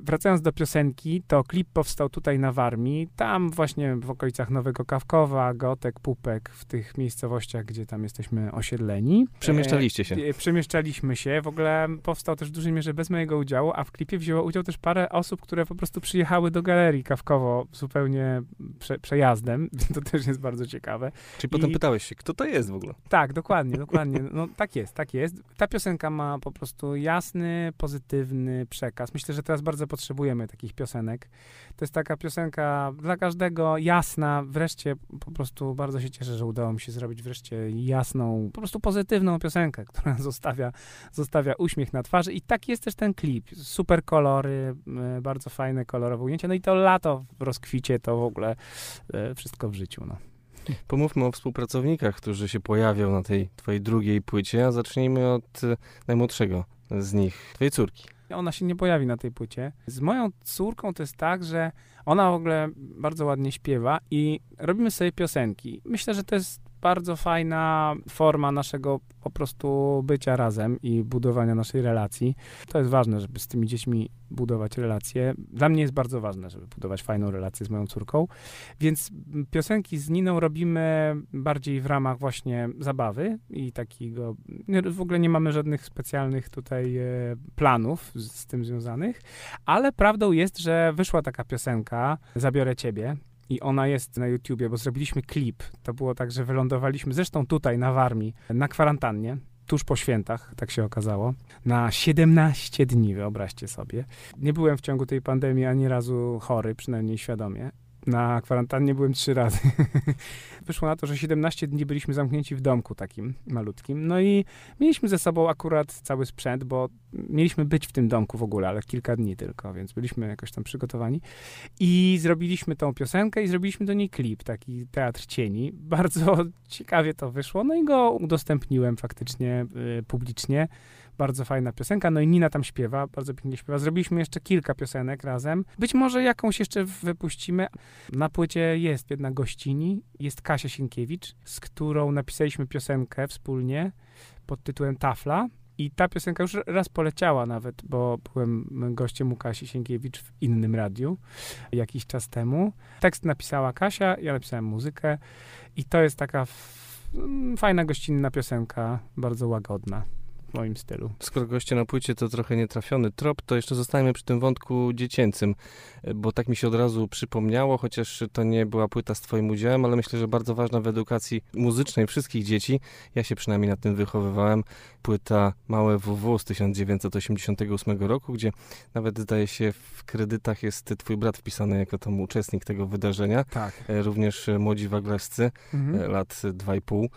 Wracając do piosenki, to klip powstał tutaj na Warmii, tam właśnie w okolicach Nowego Kawkowa, Gotek, Pupek, w tych miejscowościach, gdzie tam jesteśmy osiedleni. Przemieszczaliście się. E, Przemieszczaliśmy się. W ogóle powstał też w dużej mierze bez mojego udziału, a w klipie wzięło udział też parę osób, które po prostu przyjechały do galerii Kawkowo zupełnie prze, przejazdem, więc to też jest bardzo ciekawe. Czyli potem I- pytałeś się, kto to jest w ogóle? Tak, dokładnie, dokładnie. No tak jest, tak jest. Ta piosenka ma po prostu jasny, pozytywny przekaz. Myślę, że teraz bardzo potrzebujemy takich piosenek. To jest taka piosenka dla każdego jasna. Wreszcie po prostu bardzo się cieszę, że udało mi się zrobić wreszcie jasną, po prostu pozytywną piosenkę, która zostawia, zostawia uśmiech na twarzy. I tak jest też ten klip. Super kolory, e, bardzo fajne, kolorowe ujęcia. No i to lato w rozkwicie, to w ogóle e, wszystko w życiu. No. Pomówmy o współpracownikach, którzy się pojawią na tej twojej drugiej płycie, a zacznijmy od y, najmłodszego z nich, twojej córki. Ona się nie pojawi na tej płycie. Z moją córką to jest tak, że ona w ogóle bardzo ładnie śpiewa i robimy sobie piosenki. Myślę, że to jest bardzo fajna forma naszego po prostu bycia razem i budowania naszej relacji. To jest ważne, żeby z tymi dziećmi budować relacje. Dla mnie jest bardzo ważne, żeby budować fajną relację z moją córką. Więc piosenki z Niną robimy bardziej w ramach właśnie zabawy i takiego. W ogóle nie mamy żadnych specjalnych tutaj e, planów z tym związanych, ale prawdą jest, że wyszła taka piosenka Zabiorę Ciebie. I ona jest na YouTubie, bo zrobiliśmy klip. To było tak, że wylądowaliśmy zresztą tutaj na Warmii, na kwarantannie, tuż po świętach, tak się okazało, na 17 dni, wyobraźcie sobie. Nie byłem w ciągu tej pandemii ani razu chory, przynajmniej świadomie. Na kwarantannie byłem trzy razy. Wyszło na to, że 17 dni byliśmy zamknięci w domku takim malutkim. No i mieliśmy ze sobą akurat cały sprzęt, bo mieliśmy być w tym domku w ogóle, ale kilka dni tylko, więc byliśmy jakoś tam przygotowani. I zrobiliśmy tą piosenkę i zrobiliśmy do niej klip, taki teatr cieni. Bardzo ciekawie to wyszło, no i go udostępniłem faktycznie y, publicznie. Bardzo fajna piosenka, no i Nina tam śpiewa, bardzo pięknie śpiewa. Zrobiliśmy jeszcze kilka piosenek razem. Być może jakąś jeszcze wypuścimy. Na płycie jest jedna gościni, jest Kasia Sienkiewicz, z którą napisaliśmy piosenkę wspólnie pod tytułem Tafla. I ta piosenka już raz poleciała nawet, bo byłem gościem u Kasi Sienkiewicz w innym radiu jakiś czas temu. Tekst napisała Kasia, ja napisałem muzykę i to jest taka fajna, gościnna piosenka, bardzo łagodna moim stylu. Skoro goście na płycie to trochę nietrafiony trop, to jeszcze zostajemy przy tym wątku dziecięcym, bo tak mi się od razu przypomniało, chociaż to nie była płyta z twoim udziałem, ale myślę, że bardzo ważna w edukacji muzycznej wszystkich dzieci. Ja się przynajmniej na tym wychowywałem. Płyta Małe WW z 1988 roku, gdzie nawet zdaje się w kredytach jest twój brat wpisany jako tam uczestnik tego wydarzenia. Tak. E, Również e, młodzi waglerscy, Mhm. e, lat 2,5.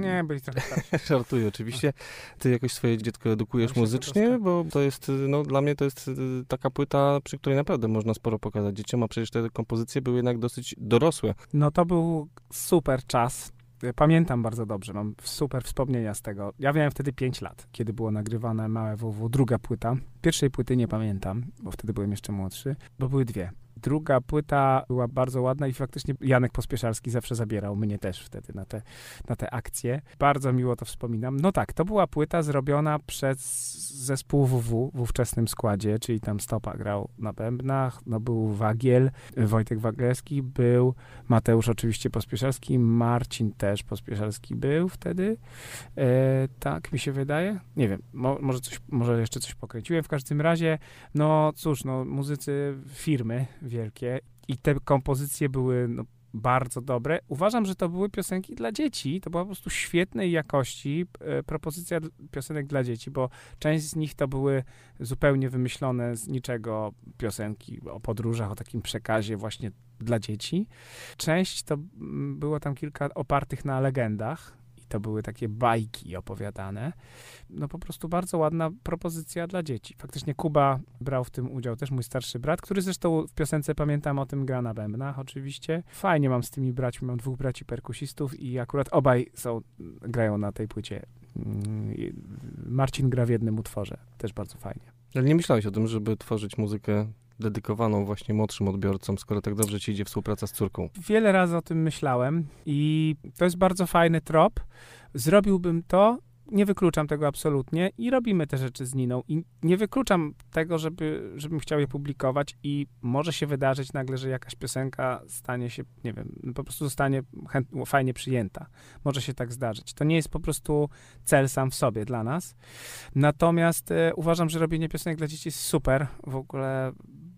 Nie, byli trochę starsi. Żartuję oczywiście. Ty jakoś swoje dziecko edukujesz muzycznie, bo to jest, no dla mnie to jest y, taka płyta, przy której naprawdę można sporo pokazać dzieciom, a przecież te kompozycje były jednak dosyć dorosłe. No to był super czas. Pamiętam bardzo dobrze, mam super wspomnienia z tego. Ja miałem wtedy 5 lat, kiedy było nagrywane Małe WW, druga płyta. Pierwszej płyty nie pamiętam, bo wtedy byłem jeszcze młodszy, bo były dwie. Druga płyta była bardzo ładna i faktycznie Janek Pospieszalski zawsze zabierał mnie też wtedy na te, na te akcje. Bardzo miło to wspominam. No tak, to była płyta zrobiona przez zespół WW w ówczesnym składzie, czyli tam Stopa grał na bębnach, no był Wagiel, Wojtek Waglewski był, Mateusz oczywiście Pospieszalski, Marcin też Pospieszalski był wtedy. E, tak mi się wydaje. Nie wiem, mo, może, coś, może jeszcze coś pokręciłem. W każdym razie, no cóż, no muzycy firmy wielkie i te kompozycje były no, bardzo dobre. Uważam, że to były piosenki dla dzieci. To była po prostu świetnej jakości e, propozycja piosenek dla dzieci, bo część z nich to były zupełnie wymyślone z niczego piosenki o podróżach, o takim przekazie właśnie dla dzieci. Część to było tam kilka opartych na legendach. To były takie bajki opowiadane. No po prostu bardzo ładna propozycja dla dzieci. Faktycznie Kuba brał w tym udział, też mój starszy brat, który zresztą w piosence pamiętam o tym gra na bębnach oczywiście. Fajnie mam z tymi braćmi, mam dwóch braci perkusistów i akurat obaj są, grają na tej płycie. Mm, Marcin gra w jednym utworze, też bardzo fajnie. Ale nie myślałeś o tym, żeby tworzyć muzykę dedykowaną właśnie młodszym odbiorcom, skoro tak dobrze ci idzie współpraca z córką? Wiele razy o tym myślałem i to jest bardzo fajny trop. Zrobiłbym to, nie wykluczam tego absolutnie i robimy te rzeczy z Niną. I nie wykluczam tego, żeby, żebym chciał je publikować i może się wydarzyć nagle, że jakaś piosenka stanie się, nie wiem, po prostu zostanie fajnie przyjęta. Może się tak zdarzyć. To nie jest po prostu cel sam w sobie dla nas. Natomiast e, uważam, że robienie piosenek dla dzieci jest super. W ogóle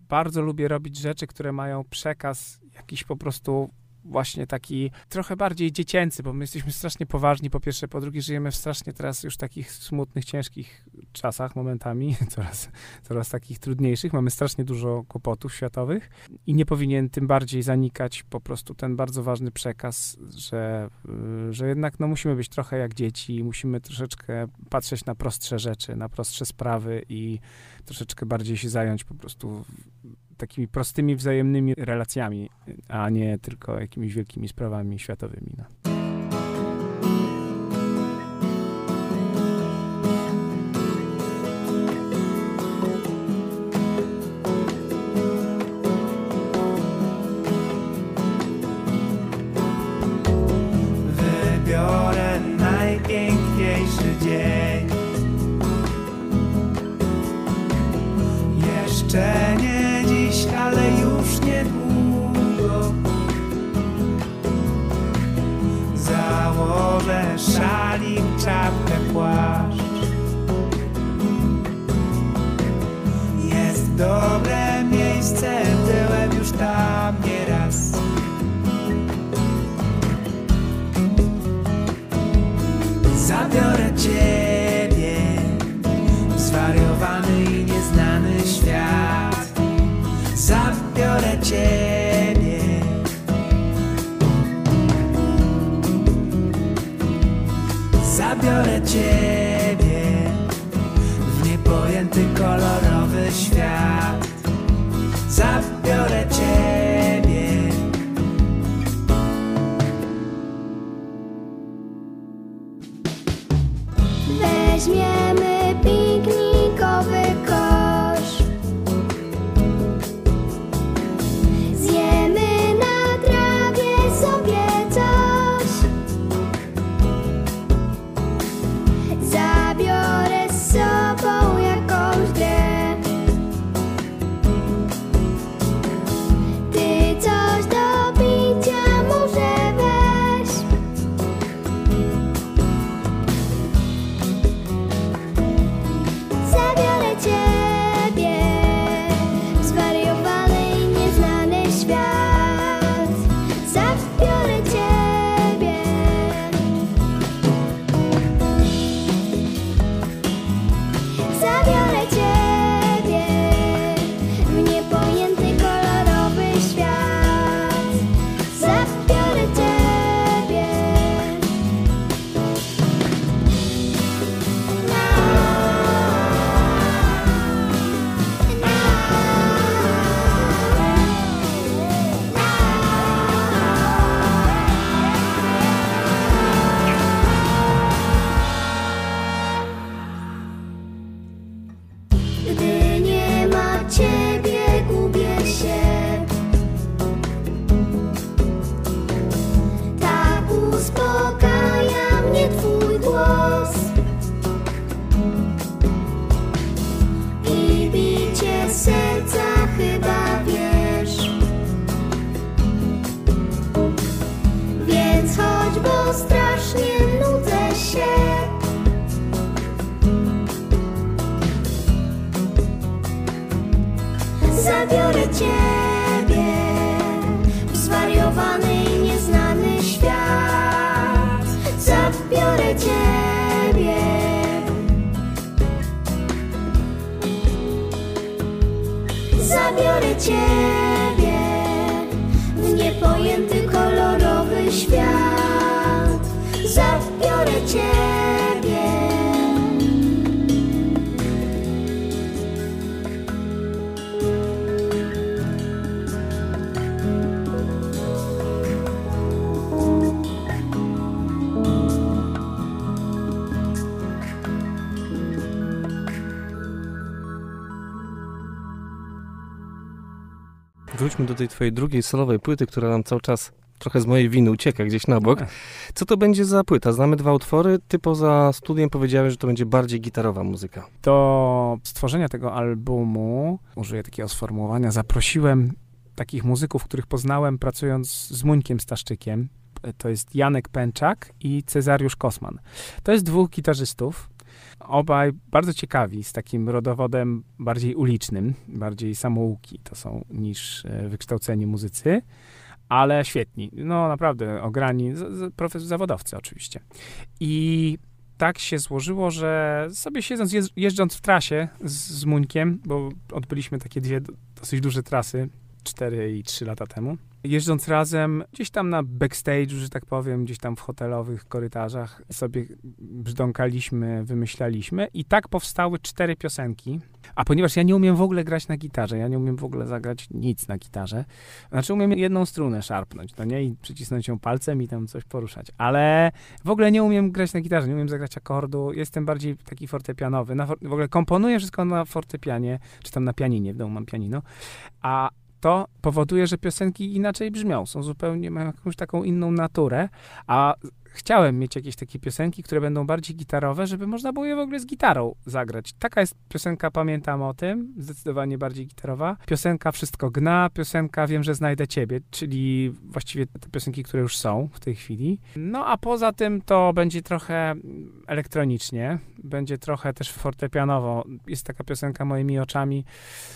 bardzo lubię robić rzeczy, które mają przekaz jakiś po prostu właśnie taki trochę bardziej dziecięcy, bo my jesteśmy strasznie poważni, po pierwsze, po drugie żyjemy w strasznie teraz już takich smutnych, ciężkich czasach momentami, coraz, coraz takich trudniejszych, mamy strasznie dużo kłopotów światowych i nie powinien tym bardziej zanikać po prostu ten bardzo ważny przekaz, że, y, że jednak no, musimy być trochę jak dzieci, musimy troszeczkę patrzeć na prostsze rzeczy, na prostsze sprawy i troszeczkę bardziej się zająć po prostu takimi prostymi, wzajemnymi relacjami, a nie tylko jakimiś wielkimi sprawami światowymi. No. Założę szalik, czapkę, płaszcz Jest dobre miejsce, byłem już tam nieraz Zabiorę ciebie w zwariowany i nieznany świat. Zabiorę ciebie. Zabiorę ciebie w niepojęty kolorowy świat. Zabiorę Wróćmy do tej twojej drugiej solowej płyty, która nam cały czas trochę z mojej winy ucieka gdzieś na bok. Co to będzie za płyta? Znamy dwa utwory. Ty poza studiem powiedziałeś, że to będzie bardziej gitarowa muzyka. Do stworzenia tego albumu, użyję takiego sformułowania, zaprosiłem takich muzyków, których poznałem pracując z Muńkiem Staszczykiem. To jest Janek Pęczak i Cezariusz Kosman. To jest dwóch gitarzystów. Obaj bardzo ciekawi, z takim rodowodem bardziej ulicznym, bardziej samouki to są niż e, wykształceni muzycy, ale świetni. No naprawdę, ograni, z, z, profes- zawodowcy oczywiście. I tak się złożyło, że sobie siedząc, jeż- jeżdżąc w trasie z, z Muńkiem, bo odbyliśmy takie dwie do- dosyć duże trasy, 4 i 3 lata temu. Jeżdżąc razem, gdzieś tam na backstage'u, że tak powiem, gdzieś tam w hotelowych korytarzach sobie brzdąkaliśmy, wymyślaliśmy i tak powstały cztery piosenki. A ponieważ ja nie umiem w ogóle grać na gitarze, ja nie umiem w ogóle zagrać nic na gitarze, znaczy umiem jedną strunę szarpnąć, no nie, i przycisnąć ją palcem i tam coś poruszać, ale w ogóle nie umiem grać na gitarze, nie umiem zagrać akordu, jestem bardziej taki fortepianowy, na w ogóle komponuję wszystko na fortepianie, czy tam na pianinie, w domu mam pianino, a to powoduje, że piosenki inaczej brzmią, są zupełnie, mają jakąś taką inną naturę, a chciałem mieć jakieś takie piosenki, które będą bardziej gitarowe, żeby można było je w ogóle z gitarą zagrać. Taka jest piosenka Pamiętam o tym, zdecydowanie bardziej gitarowa. Piosenka Wszystko gna, piosenka Wiem, że znajdę ciebie, czyli właściwie te piosenki, które już są w tej chwili. No a poza tym to będzie trochę elektronicznie, będzie trochę też fortepianowo. Jest taka piosenka Moimi oczami,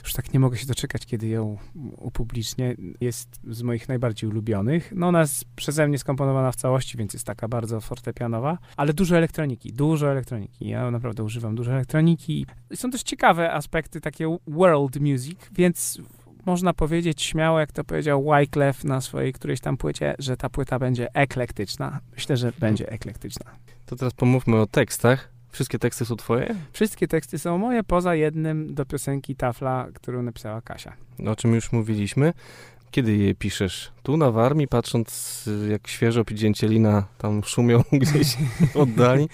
już tak nie mogę się doczekać, kiedy ją upublicznię. Jest z moich najbardziej ulubionych. No ona jest przeze mnie skomponowana w całości, więc jest taka bardzo fortepianowa, ale dużo elektroniki, dużo elektroniki. Ja naprawdę używam dużo elektroniki. Są też ciekawe aspekty takie world music, więc można powiedzieć śmiało, jak to powiedział Wyclef na swojej którejś tam płycie, że ta płyta będzie eklektyczna. Myślę, że będzie eklektyczna. To teraz pomówmy o tekstach. Wszystkie teksty są twoje? Wszystkie teksty są moje, poza jednym do piosenki Tafla, którą napisała Kasia. O czym już mówiliśmy. Kiedy je piszesz? Tu na Warmii, patrząc y, jak świeżo pidzięcielina tam szumią gdzieś oddali.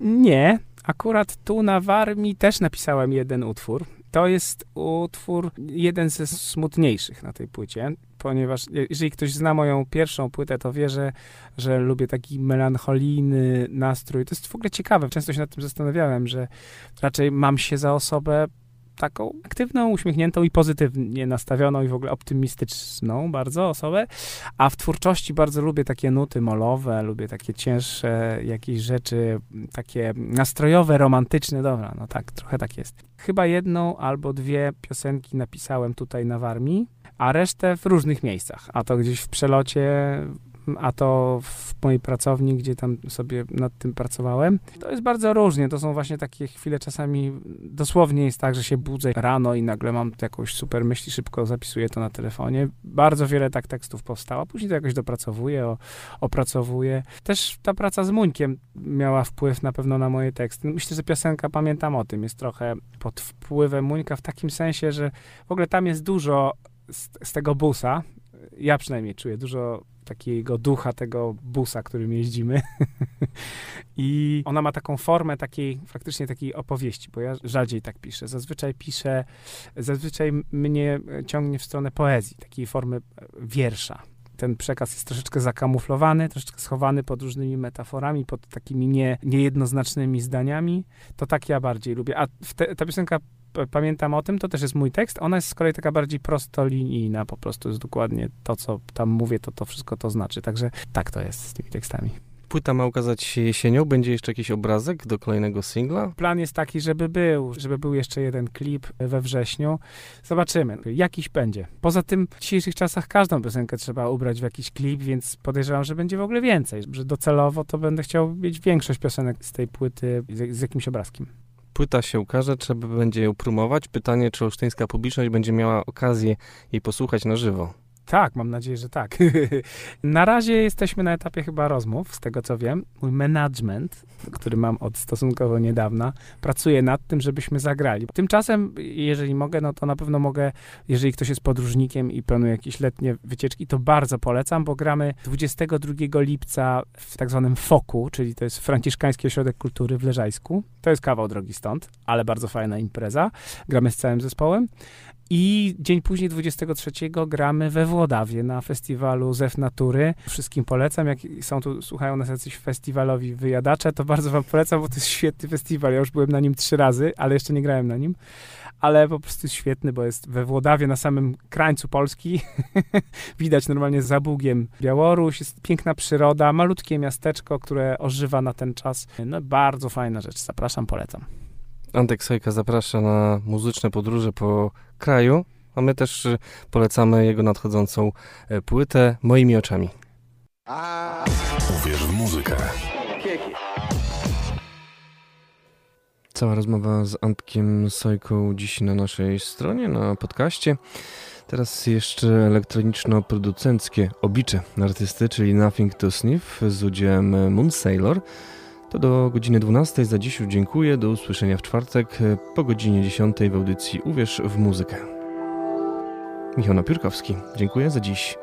Nie, akurat tu na Warmii też napisałem jeden utwór. To jest utwór jeden ze smutniejszych na tej płycie, ponieważ je- jeżeli ktoś zna moją pierwszą płytę, to wie, że, że lubię taki melancholijny nastrój. To jest w ogóle ciekawe, często się nad tym zastanawiałem, że raczej mam się za osobę taką aktywną, uśmiechniętą i pozytywnie nastawioną i w ogóle optymistyczną bardzo osobę, a w twórczości bardzo lubię takie nuty molowe, lubię takie cięższe jakieś rzeczy, takie nastrojowe, romantyczne, dobra, no tak, trochę tak jest. Chyba jedną albo dwie piosenki napisałem tutaj na Warmii, a resztę w różnych miejscach, a to gdzieś w przelocie, a to w mojej pracowni, gdzie tam sobie nad tym pracowałem. To jest bardzo różnie, to są właśnie takie chwile czasami, dosłownie jest tak, że się budzę rano i nagle mam jakąś super myśl, szybko zapisuję to na telefonie. Bardzo wiele tak tekstów powstało, później to jakoś dopracowuję, opracowuję. Też ta praca z Muńkiem miała wpływ na pewno na moje teksty. Myślę, że piosenka Pamiętam o tym jest trochę pod wpływem Muńka w takim sensie, że w ogóle tam jest dużo z, z tego busa, ja przynajmniej czuję dużo takiego ducha tego busa, którym jeździmy. I ona ma taką formę takiej, faktycznie takiej opowieści, bo ja rzadziej tak piszę. Zazwyczaj piszę, zazwyczaj mnie ciągnie w stronę poezji, takiej formy e, wiersza. Ten przekaz jest troszeczkę zakamuflowany, troszeczkę schowany pod różnymi metaforami, pod takimi nie, niejednoznacznymi zdaniami. To tak ja bardziej lubię. A te, ta piosenka pamiętam o tym, to też jest mój tekst. Ona jest z kolei taka bardziej prostolinijna, po prostu jest dokładnie to, co tam mówię, to to wszystko to znaczy. Także tak to jest z tymi tekstami. Płyta ma ukazać się jesienią. Będzie jeszcze jakiś obrazek do kolejnego singla? Plan jest taki, żeby był, żeby był jeszcze jeden klip we wrześniu. Zobaczymy. Jakiś będzie. Poza tym w dzisiejszych czasach każdą piosenkę trzeba ubrać w jakiś klip, więc podejrzewam, że będzie w ogóle więcej. Że docelowo to będę chciał mieć większość piosenek z tej płyty z, z jakimś obrazkiem. Płyta się ukaże, trzeba będzie ją promować. Pytanie, czy olsztyńska publiczność będzie miała okazję jej posłuchać na żywo. Tak, mam nadzieję, że tak. na razie jesteśmy na etapie chyba rozmów, z tego co wiem. Mój management, który mam od stosunkowo niedawna, pracuje nad tym, żebyśmy zagrali. Tymczasem, jeżeli mogę, no to na pewno mogę, jeżeli ktoś jest podróżnikiem i planuje jakieś letnie wycieczki, to bardzo polecam, bo gramy 22 lipca w tak zwanym FOKU, czyli to jest Franciszkański Ośrodek Kultury w Leżajsku. To jest kawał drogi stąd, ale bardzo fajna impreza. Gramy z całym zespołem. I dzień później, 23, gramy we Włodawie na festiwalu Zew Natury. Wszystkim polecam. Jak są tu, słuchają nas jacyś festiwalowi wyjadacze, to bardzo wam polecam, bo to jest świetny festiwal. Ja już byłem na nim trzy razy, ale jeszcze nie grałem na nim. Ale po prostu jest świetny, bo jest we Włodawie, na samym krańcu Polski. Widać normalnie za Bugiem Białoruś. Jest piękna przyroda, malutkie miasteczko, które ożywa na ten czas. No bardzo fajna rzecz. Zapraszam, polecam. Antek Sojka zaprasza na muzyczne podróże po kraju, a my też y, polecamy jego nadchodzącą e, płytę Moimi oczami. Uwierz w muzykę. Cała rozmowa z Antkiem Sojką dziś na naszej stronie, na podcaście. Teraz jeszcze elektroniczno-producenckie oblicze artysty, czyli Nothing to Sniff z udziałem Moon Sailor. To do godziny 12 za dziś już dziękuję. Do usłyszenia w czwartek po godzinie 10 w audycji Uwierz w muzykę. Michał Napiórkowski. Dziękuję za dziś.